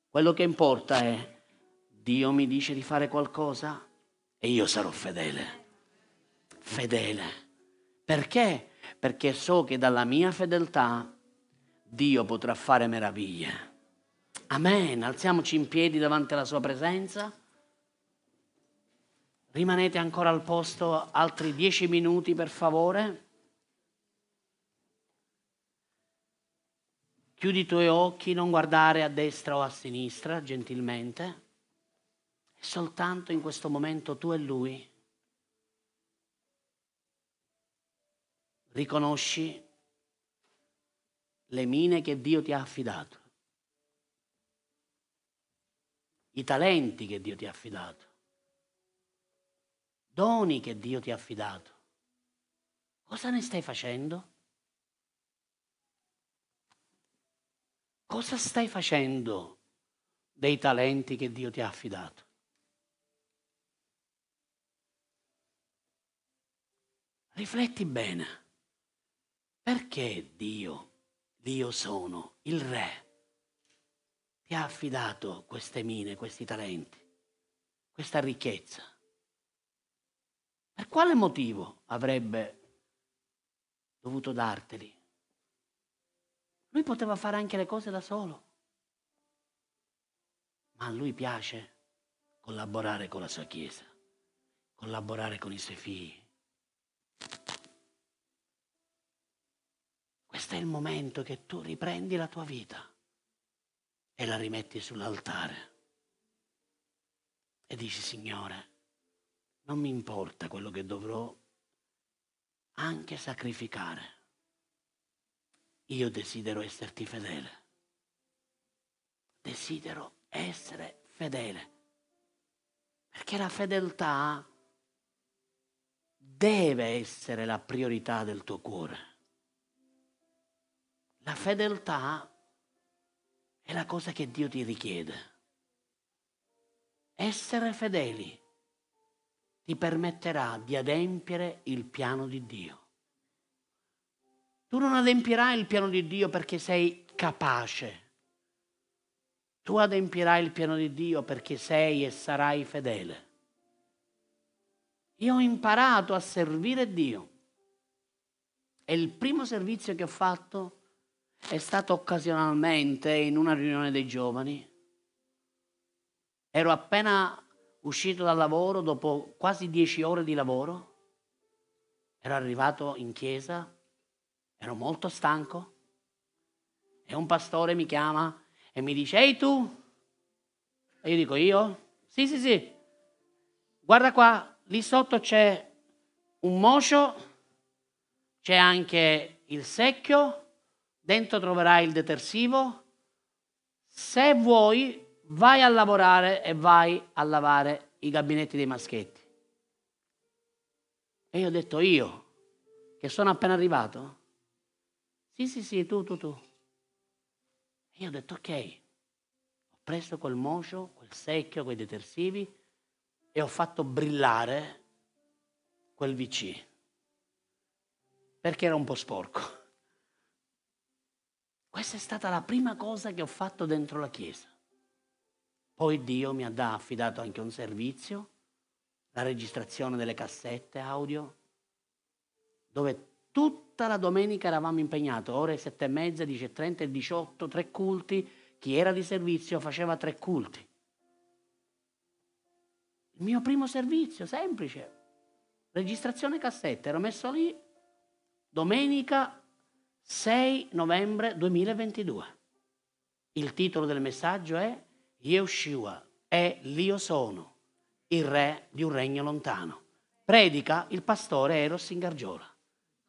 quello che importa è Dio mi dice di fare qualcosa e io sarò fedele. Fedele. Perché? Perché so che dalla mia fedeltà Dio potrà fare meraviglie. Amen. Alziamoci in piedi davanti alla sua presenza. Rimanete ancora al posto altri dieci minuti per favore. Chiudi i tuoi occhi, non guardare a destra o a sinistra, gentilmente. Soltanto in questo momento tu e lui riconosci le mine che Dio ti ha affidato, i talenti che Dio ti ha affidato doni che Dio ti ha affidato. Cosa ne stai facendo? Cosa stai facendo dei talenti che Dio ti ha affidato? Rifletti bene. Perché Dio, Dio sono, il Re, ti ha affidato queste mine, questi talenti, questa ricchezza? Per quale motivo avrebbe dovuto darteli? Lui poteva fare anche le cose da solo, ma a lui piace collaborare con la sua Chiesa, collaborare con i suoi figli. Questo è il momento che tu riprendi la tua vita e la rimetti sull'altare e dici, Signore, non mi importa quello che dovrò anche sacrificare. Io desidero esserti fedele. Desidero essere fedele. Perché la fedeltà deve essere la priorità del tuo cuore. La fedeltà è la cosa che Dio ti richiede. Essere fedeli ti permetterà di adempiere il piano di Dio. Tu non adempierai il piano di Dio perché sei capace. Tu adempierai il piano di Dio perché sei e sarai fedele. Io ho imparato a servire Dio e il primo servizio che ho fatto è stato occasionalmente in una riunione dei giovani. Ero appena uscito dal lavoro dopo quasi dieci ore di lavoro, ero arrivato in chiesa, ero molto stanco e un pastore mi chiama e mi dice, ehi tu? E io dico, io? Sì, sì, sì. Guarda qua, lì sotto c'è un mocio, c'è anche il secchio, dentro troverai il detersivo. Se vuoi vai a lavorare e vai a lavare i gabinetti dei maschetti. E io ho detto io, che sono appena arrivato? Sì, sì, sì, tu, tu, tu. E io ho detto ok. Ho preso quel mocio, quel secchio, quei detersivi e ho fatto brillare quel VC. Perché era un po' sporco. Questa è stata la prima cosa che ho fatto dentro la chiesa. Poi Dio mi ha affidato anche un servizio, la registrazione delle cassette audio, dove tutta la domenica eravamo impegnati, ore sette e mezza, dieci e trenta e diciotto, tre culti, chi era di servizio faceva tre culti. Il mio primo servizio, semplice, registrazione cassette, ero messo lì domenica 6 novembre 2022. Il titolo del messaggio è Yeshua è l'Io sono, il re di un regno lontano. predica, il pastore Eros in gargiola.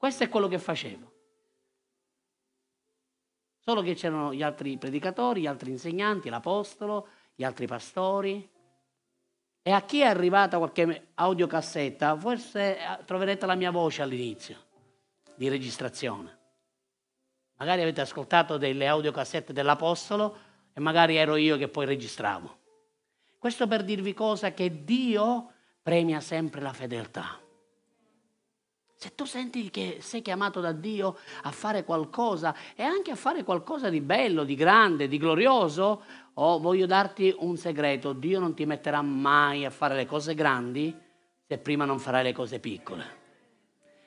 Questo è quello che facevo. Solo che c'erano gli altri predicatori, gli altri insegnanti, l'apostolo, gli altri pastori. E a chi è arrivata qualche audiocassetta, forse eh, troverete la mia voce all'inizio di registrazione. Magari avete ascoltato delle audiocassette dell'Apostolo e magari ero io che poi registravo. Questo per dirvi cosa che Dio premia sempre la fedeltà. Se tu senti che sei chiamato da Dio a fare qualcosa e anche a fare qualcosa di bello, di grande, di glorioso, oh, voglio darti un segreto, Dio non ti metterà mai a fare le cose grandi se prima non farai le cose piccole.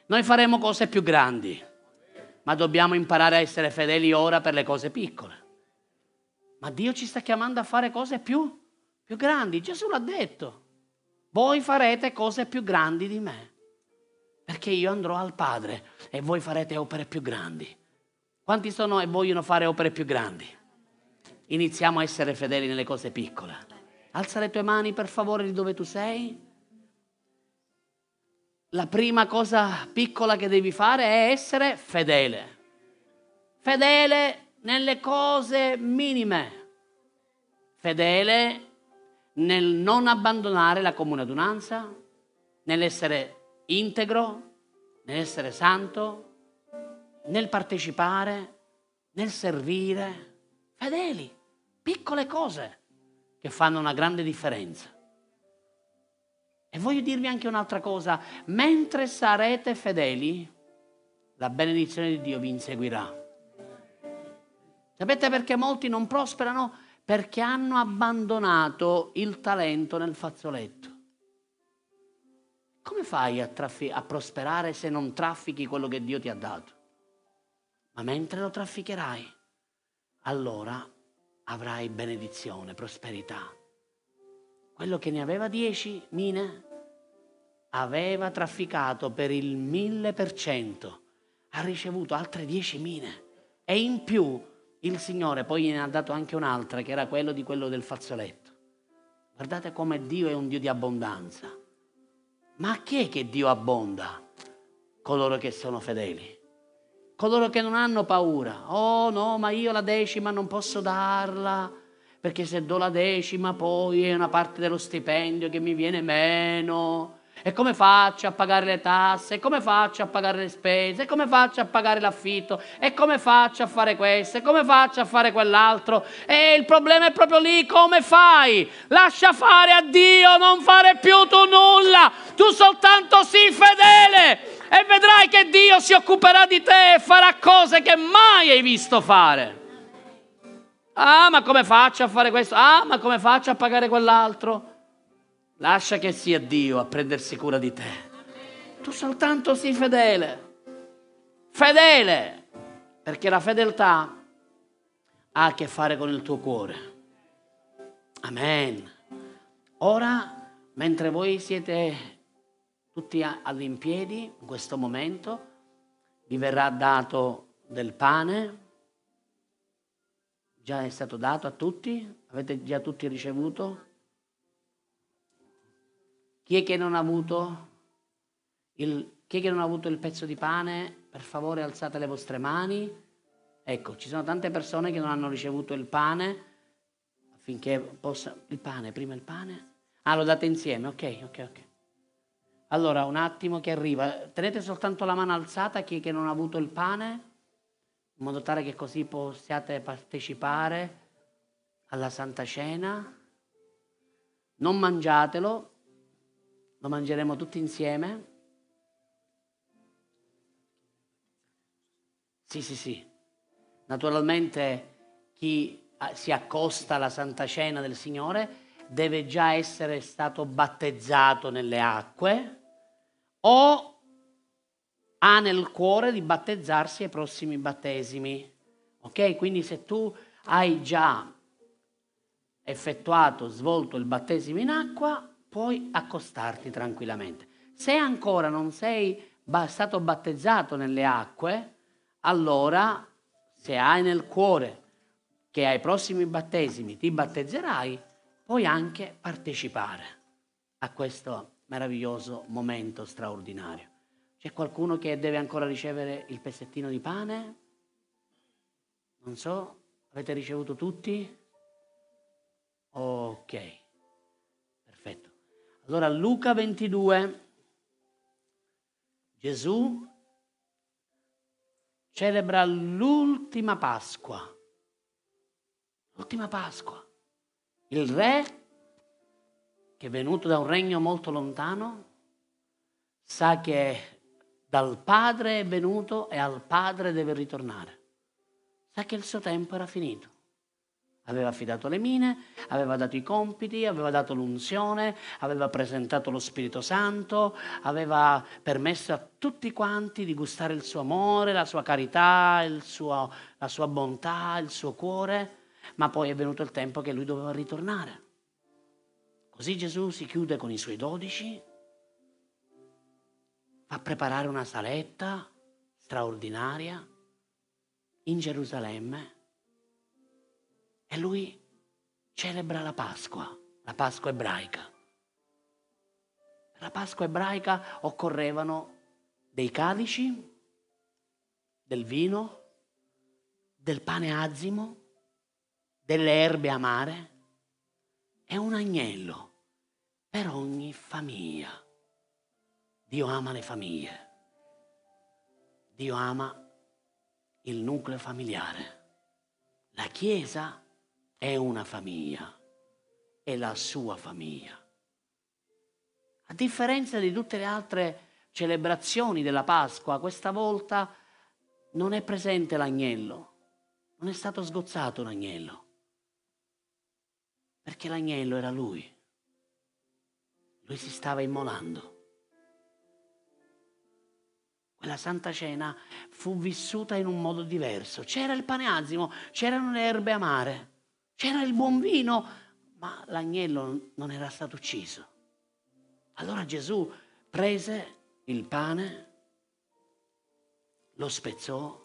Noi faremo cose più grandi, ma dobbiamo imparare a essere fedeli ora per le cose piccole. Ma Dio ci sta chiamando a fare cose più, più grandi. Gesù l'ha detto. Voi farete cose più grandi di me, perché io andrò al Padre e voi farete opere più grandi. Quanti sono e vogliono fare opere più grandi? Iniziamo a essere fedeli nelle cose piccole. Alza le tue mani per favore di dove tu sei. La prima cosa piccola che devi fare è essere fedele. Fedele nelle cose minime. Fedele nel non abbandonare la comune adunanza, nell'essere integro, nell'essere santo, nel partecipare, nel servire. Fedeli, piccole cose che fanno una grande differenza. E voglio dirvi anche un'altra cosa, mentre sarete fedeli, la benedizione di Dio vi inseguirà. Sapete perché molti non prosperano? Perché hanno abbandonato il talento nel fazzoletto. Come fai a, traffi- a, prosperare se non traffichi quello che Dio ti ha dato? Ma mentre lo trafficherai, allora avrai benedizione, prosperità. Quello che ne aveva dieci mine aveva trafficato per il mille per cento, ha ricevuto altre dieci mine e in più il Signore poi gliene ha dato anche un'altra, che era quello di quello del fazzoletto. Guardate come Dio è un Dio di abbondanza. Ma a chi è che Dio abbonda? Coloro che sono fedeli. Coloro che non hanno paura. Oh no, ma io la decima non posso darla, perché se do la decima poi è una parte dello stipendio che mi viene meno. E come faccio a pagare le tasse? E come faccio a pagare le spese? E come faccio a pagare l'affitto? E come faccio a fare questo? E come faccio a fare quell'altro? E il problema è proprio lì, come fai? Lascia fare a Dio, non fare più tu nulla. Tu soltanto sii fedele e vedrai che Dio si occuperà di te e farà cose che mai hai visto fare. Ah, ma come faccio a fare questo? Ah, ma come faccio a pagare quell'altro? Lascia che sia Dio a prendersi cura di te. Tu soltanto sii fedele. Fedele. Perché la fedeltà ha a che fare con il tuo cuore. Amen. Ora, mentre voi siete tutti all'impiedi, in questo momento, vi verrà dato del pane. Già è stato dato a tutti? Avete già tutti ricevuto? Chi è che non ha avuto il, chi è che non ha avuto il pezzo di pane? Per favore alzate le vostre mani. Ecco, ci sono tante persone che non hanno ricevuto il pane affinché possa... Il pane, prima il pane? Ah, lo date insieme, ok, ok, ok. Allora, un attimo che arriva. Tenete soltanto la mano alzata chi è che non ha avuto il pane, in modo tale che così possiate partecipare alla Santa Cena. Non mangiatelo, lo mangeremo tutti insieme? Sì, sì, sì. Naturalmente chi ah, si accosta alla Santa Cena del Signore deve già essere stato battezzato nelle acque o ha nel cuore di battezzarsi ai prossimi battesimi. Ok? Quindi se tu hai già effettuato, svolto il battesimo in acqua, puoi accostarti tranquillamente. Se ancora non sei stato battezzato nelle acque, allora se hai nel cuore che ai prossimi battesimi ti battezzerai, puoi anche partecipare a questo, meraviglioso momento straordinario. C'è qualcuno che deve ancora ricevere il pezzettino di pane? Non so, avete ricevuto tutti? Ok. Allora Luca 22, Gesù celebra l'ultima Pasqua. L'ultima Pasqua. Il re, che è venuto da un regno molto lontano, sa che dal Padre è venuto e al Padre deve ritornare. Sa che il suo tempo era finito. Aveva affidato le mine, aveva dato i compiti, aveva dato l'unzione, aveva presentato lo Spirito Santo, aveva permesso a tutti quanti di gustare il suo amore, la sua carità, suo, la sua bontà, il suo cuore, ma poi è venuto il tempo che lui doveva ritornare. Così Gesù si chiude con i suoi dodici, fa preparare una saletta straordinaria in Gerusalemme e lui celebra la Pasqua, la Pasqua ebraica. Per la Pasqua ebraica occorrevano dei calici, del vino, del pane azimo, delle erbe amare e un agnello per ogni famiglia. Dio ama le famiglie. Dio ama il nucleo familiare. La Chiesa è una famiglia, è la sua famiglia. A differenza di tutte le altre celebrazioni della Pasqua, questa volta non è presente l'agnello, non è stato sgozzato l'agnello, perché l'agnello era lui. Lui si stava immolando. Quella Santa Cena fu vissuta in un modo diverso. C'era il pane azimo, c'erano le erbe amare, c'era il buon vino, ma l'agnello non era stato ucciso. Allora Gesù prese il pane, lo spezzò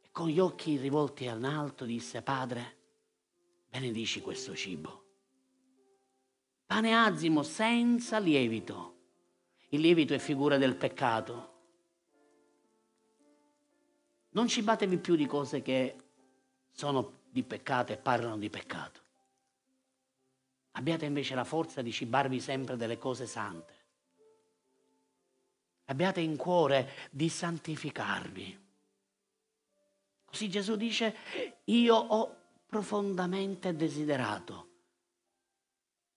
e con gli occhi rivolti in alto disse, Padre, benedici questo cibo. Pane azimo senza lievito il lievito è figura del peccato. Non cibatevi più di cose che sono di peccato e parlano di peccato. Abbiate invece la forza di cibarvi sempre delle cose sante. Abbiate in cuore di santificarvi. Così Gesù dice, io ho profondamente desiderato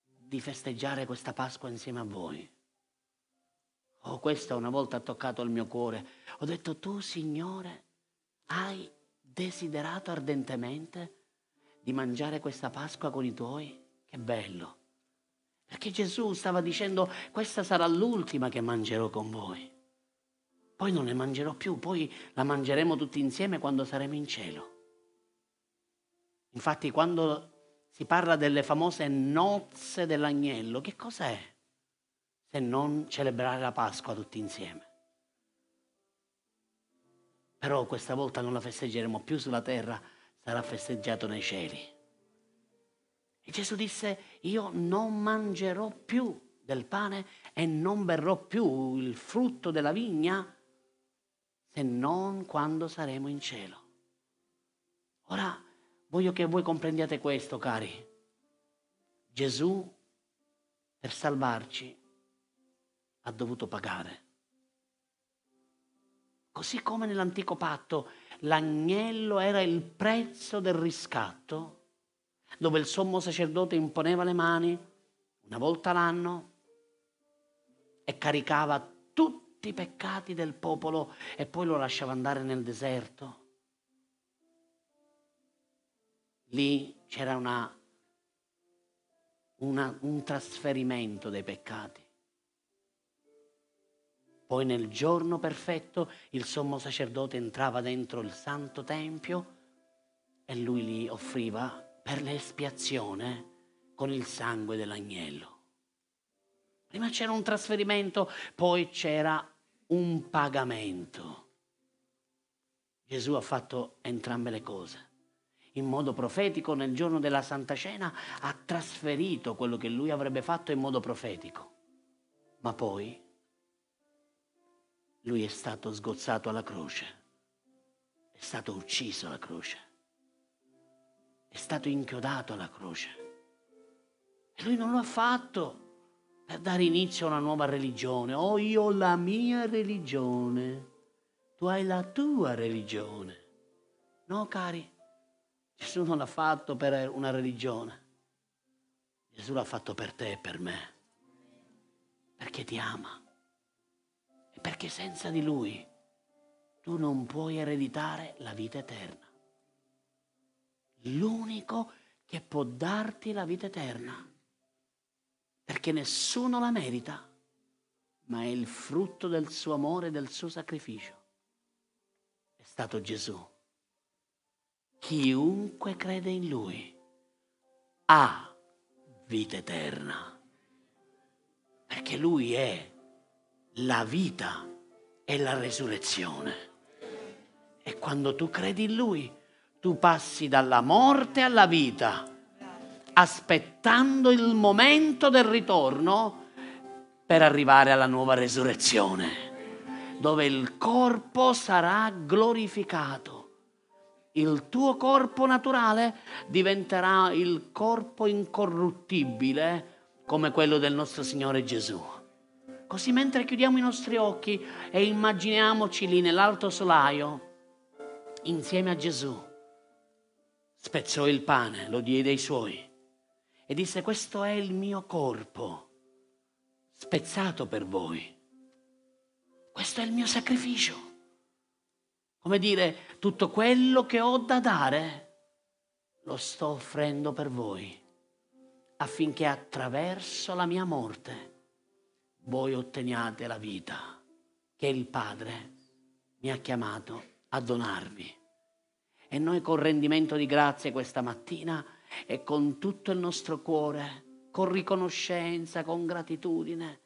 di festeggiare questa Pasqua insieme a voi. Oh, questa una volta ha toccato il mio cuore. Ho detto, tu Signore, hai desiderato ardentemente di mangiare questa Pasqua con i tuoi? Che bello. Perché Gesù stava dicendo, questa sarà l'ultima che mangerò con voi. Poi non ne mangerò più, poi la mangeremo tutti insieme quando saremo in cielo. Infatti quando si parla delle famose nozze dell'agnello, che cos'è? se non celebrare la Pasqua tutti insieme. Però questa volta non la festeggeremo più sulla terra, sarà festeggiato nei cieli. E Gesù disse, io non mangerò più del pane e non berrò più il frutto della vigna se non quando saremo in cielo. Ora voglio che voi comprendiate questo, cari. Gesù, per salvarci, ha dovuto pagare. Così come nell'antico patto l'agnello era il prezzo del riscatto, dove il sommo sacerdote imponeva le mani una volta l'anno e caricava tutti i peccati del popolo e poi lo lasciava andare nel deserto. Lì c'era una, una, un trasferimento dei peccati. Poi nel giorno perfetto il sommo sacerdote entrava dentro il santo tempio e lui li offriva per l'espiazione con il sangue dell'agnello. Prima c'era un trasferimento, poi c'era un pagamento. Gesù ha fatto entrambe le cose. In modo profetico, nel giorno della Santa Cena, ha trasferito quello che lui avrebbe fatto in modo profetico Ma poi lui è stato sgozzato alla croce, è stato ucciso alla croce, è stato inchiodato alla croce. E lui non lo ha fatto per dare inizio a una nuova religione. Oh, io ho la mia religione, tu hai la tua religione. No, cari, Gesù non l'ha fatto per una religione. Gesù l'ha fatto per te e per me, perché ti ama perché senza di lui tu non puoi ereditare la vita eterna. L'unico che può darti la vita eterna perché nessuno la merita, ma è il frutto del suo amore e del suo sacrificio. È stato Gesù. Chiunque crede in Lui ha vita eterna, perché Lui è la vita e la resurrezione. E quando tu credi in Lui, tu passi dalla morte alla vita aspettando il momento del ritorno per arrivare alla nuova resurrezione, dove il corpo sarà glorificato. Il tuo corpo naturale diventerà il corpo incorruttibile come quello del nostro Signore Gesù. Così mentre chiudiamo i nostri occhi e immaginiamoci lì nell'alto solaio, insieme a Gesù, spezzò il pane, lo diede ai suoi e disse questo è il mio corpo spezzato per voi. Questo è il mio sacrificio. Come dire, tutto quello che ho da dare lo sto offrendo per voi, affinché attraverso la mia morte voi otteniate la vita che il Padre mi ha chiamato a donarvi. E noi con rendimento di grazie questa mattina e con tutto il nostro cuore, con riconoscenza, con gratitudine,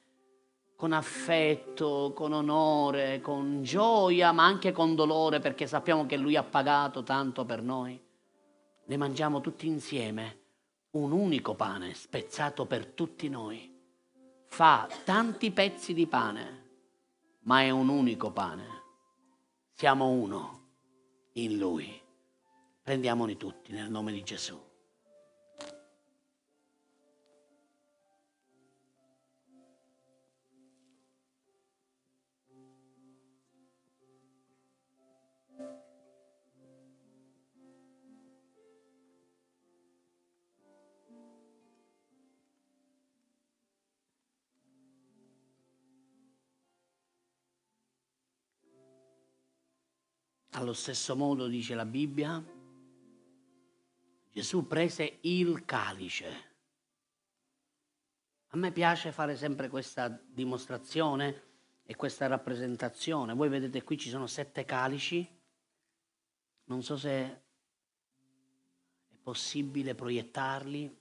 con affetto, con onore, con gioia, ma anche con dolore perché sappiamo che Lui ha pagato tanto per noi. Ne mangiamo tutti insieme un unico pane spezzato per tutti noi. Fa tanti pezzi di pane, ma è un unico pane. Siamo uno in Lui. Prendiamoli tutti nel nome di Gesù. Allo stesso modo dice la Bibbia, Gesù prese il calice. A me piace fare sempre questa dimostrazione e questa rappresentazione. Voi vedete qui ci sono sette calici. Non so se è possibile proiettarli.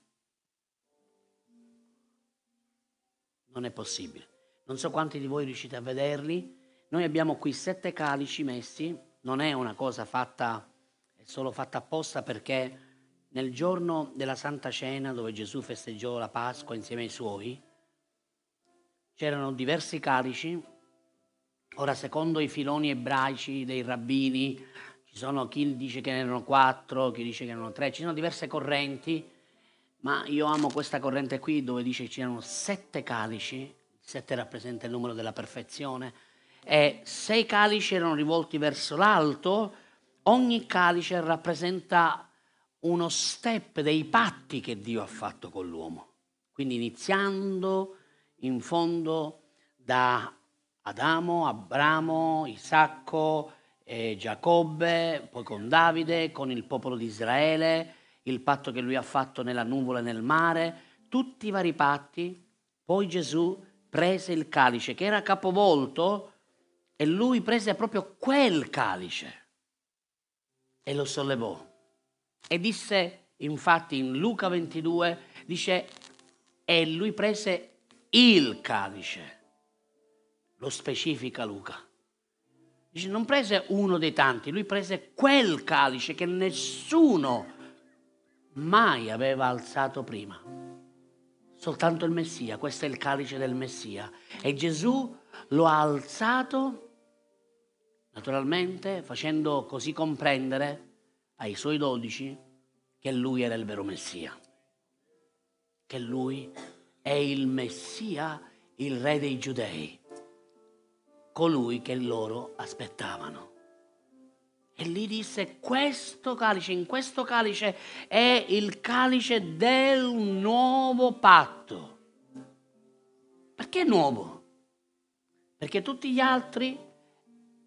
Non è possibile. Non so quanti di voi riuscite a vederli. Noi abbiamo qui sette calici messi non è una cosa fatta, è solo fatta apposta perché nel giorno della Santa Cena, dove Gesù festeggiò la Pasqua insieme ai suoi, c'erano diversi calici. Ora, secondo i filoni ebraici dei rabbini, ci sono chi dice che ne erano quattro, chi dice che erano tre, ci sono diverse correnti, ma io amo questa corrente qui dove dice che c'erano sette calici, sette rappresenta il numero della perfezione, e sei calici erano rivolti verso l'alto, ogni calice rappresenta uno step dei patti che Dio ha fatto con l'uomo. Quindi iniziando in fondo da Adamo, Abramo, Isacco, eh, Giacobbe, poi con Davide, con il popolo di Israele, il patto che lui ha fatto nella nuvola e nel mare, tutti i vari patti. Poi Gesù prese il calice che era capovolto e lui prese proprio quel calice e lo sollevò. E disse, infatti in Luca 22, dice, e lui prese il calice. Lo specifica Luca. Dice, non prese uno dei tanti, lui prese quel calice che nessuno mai aveva alzato prima. soltanto il Messia, questo è il calice del Messia. E Gesù lo ha alzato, naturalmente, facendo così comprendere ai suoi dodici che lui era il vero Messia, che lui è il Messia, il re dei giudei, colui che loro aspettavano. E lì disse, questo calice, in questo calice è il calice del nuovo patto. Perché nuovo? Perché tutti gli altri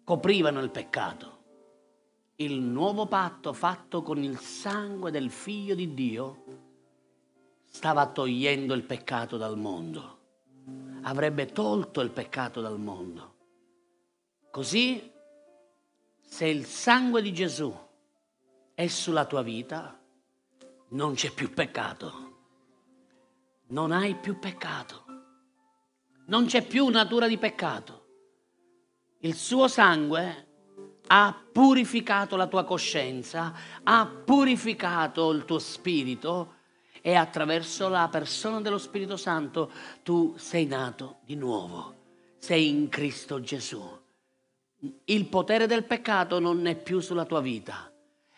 coprivano il peccato. Il nuovo patto fatto con il sangue del figlio di Dio stava togliendo il peccato dal mondo. Avrebbe tolto il peccato dal mondo. Così se il sangue di Gesù è sulla tua vita, non c'è più peccato. Non hai più peccato. Non c'è più natura di peccato. Il suo sangue ha purificato la tua coscienza, ha purificato il tuo spirito e attraverso la persona dello Spirito Santo tu sei nato di nuovo, sei in Cristo Gesù il potere del peccato non è più sulla tua vita.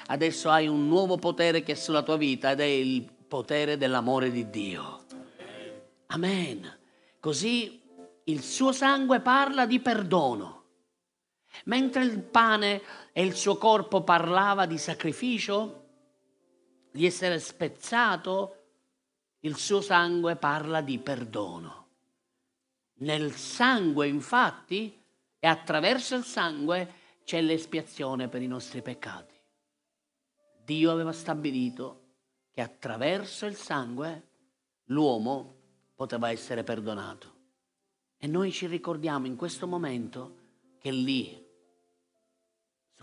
Adesso hai un nuovo potere che è sulla tua vita ed è il potere dell'amore di Dio. Amen. Così il suo sangue parla di perdono. Mentre il pane e il suo corpo parlava di sacrificio, di essere spezzato, il suo sangue parla di perdono. Nel sangue, infatti, e attraverso il sangue c'è l'espiazione per i nostri peccati. Dio aveva stabilito che attraverso il sangue l'uomo poteva essere perdonato. E noi ci ricordiamo in questo momento che lì,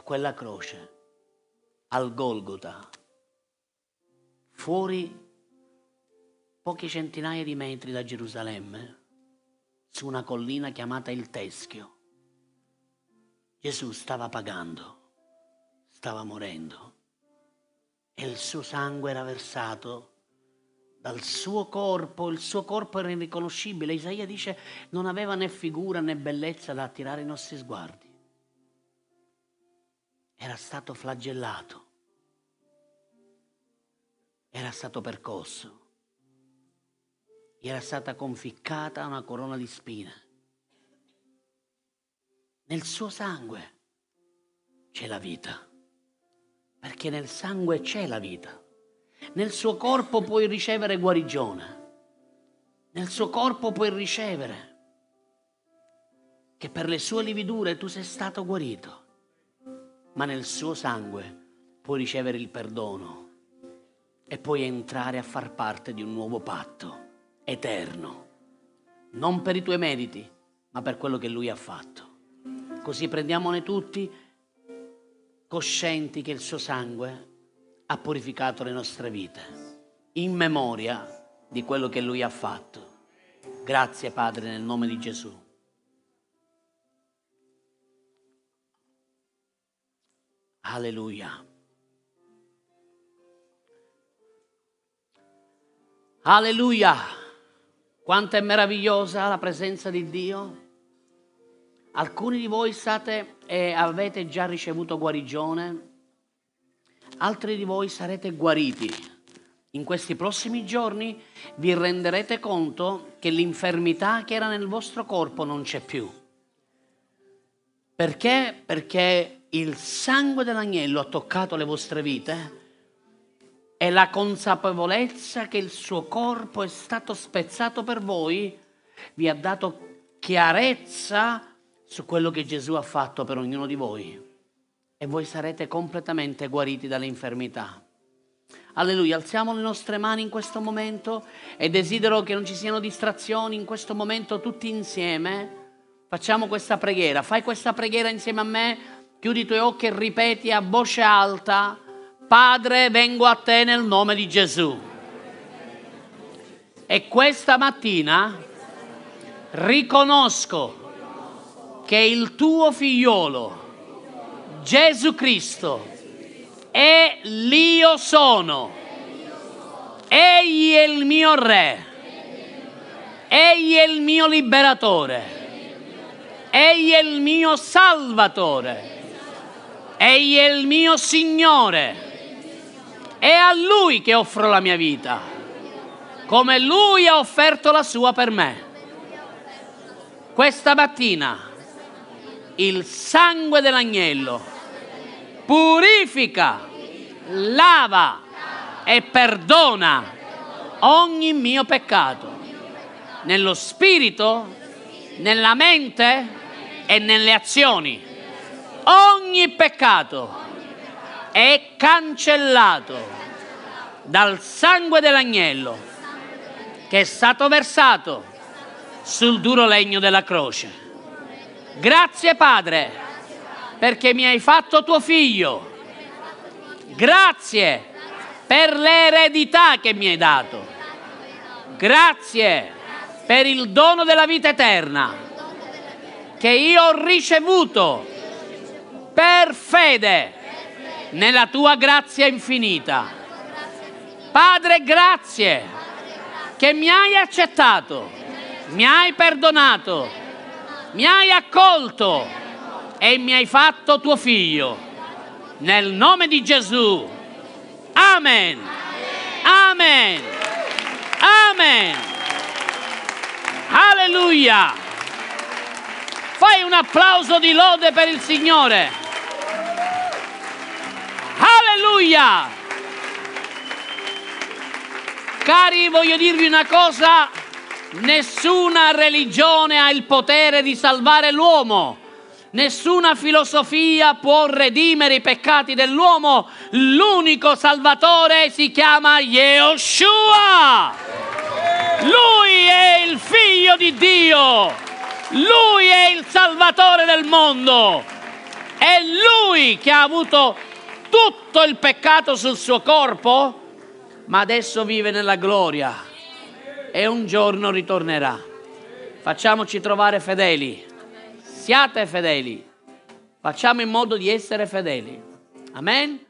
quella croce, al Golgota, fuori poche centinaia di metri da Gerusalemme, su una collina chiamata il Teschio, Gesù stava pagando, stava morendo e il suo sangue era versato dal suo corpo, il suo corpo era irriconoscibile. Isaia dice non aveva né figura né bellezza da attirare i nostri sguardi. Era stato flagellato, era stato percosso, gli era stata conficcata una corona di spine nel suo sangue c'è la vita, perché nel sangue c'è la vita. Nel suo corpo puoi ricevere guarigione, nel suo corpo puoi ricevere che per le sue lividure tu sei stato guarito, ma nel suo sangue puoi ricevere il perdono e puoi entrare a far parte di un nuovo patto eterno, non per i tuoi meriti, ma per quello che lui ha fatto. Così prendiamone tutti coscienti che il suo sangue ha purificato le nostre vite, in memoria di quello che lui ha fatto. Grazie Padre nel nome di Gesù. Alleluia. Alleluia. Quanto è meravigliosa la presenza di Dio. Alcuni di voi state e avete già ricevuto guarigione, altri di voi sarete guariti. In questi prossimi giorni vi renderete conto che l'infermità che era nel vostro corpo non c'è più. Perché? Perché il sangue dell'agnello ha toccato le vostre vite e la consapevolezza che il suo corpo è stato spezzato per voi vi ha dato chiarezza su quello che Gesù ha fatto per ognuno di voi e voi sarete completamente guariti dalle infermità. Alleluia, alziamo le nostre mani in questo momento e desidero che non ci siano distrazioni in questo momento tutti insieme. Facciamo questa preghiera, fai questa preghiera insieme a me, chiudi i tuoi occhi e ripeti a voce alta, Padre vengo a te nel nome di Gesù. E questa mattina riconosco che il tuo figliolo, Gesù Cristo, è l'io sono. Egli è il mio re. Egli è il mio liberatore. Egli è il mio salvatore. Egli è il mio Signore. È a Lui che offro la mia vita, come Lui ha offerto la sua per me. Questa mattina il sangue dell'agnello purifica, lava e perdona ogni mio peccato, nello spirito, nella mente e nelle azioni. Ogni peccato è cancellato dal sangue dell'agnello che è stato versato sul duro legno della croce. Grazie Padre perché mi hai fatto tuo figlio. Grazie per l'eredità che mi hai dato. Grazie per il dono della vita eterna che io ho ricevuto per fede nella tua grazia infinita. Padre, grazie che mi hai accettato, mi hai perdonato, mi hai accolto e mi hai fatto tuo figlio. Nel nome di Gesù. Amen. Amen. Amen. Alleluia. Fai un applauso di lode per il Signore. Alleluia! Cari, voglio dirvi una cosa, nessuna religione ha il potere di salvare l'uomo. Nessuna filosofia può redimere i peccati dell'uomo. L'unico salvatore si chiama Yehoshua. Lui è il figlio di Dio. Lui è il salvatore del mondo. È lui che ha avuto tutto il peccato sul suo corpo, ma adesso vive nella gloria e un giorno ritornerà. Facciamoci trovare fedeli, siate fedeli, facciamo in modo di essere fedeli. Amen.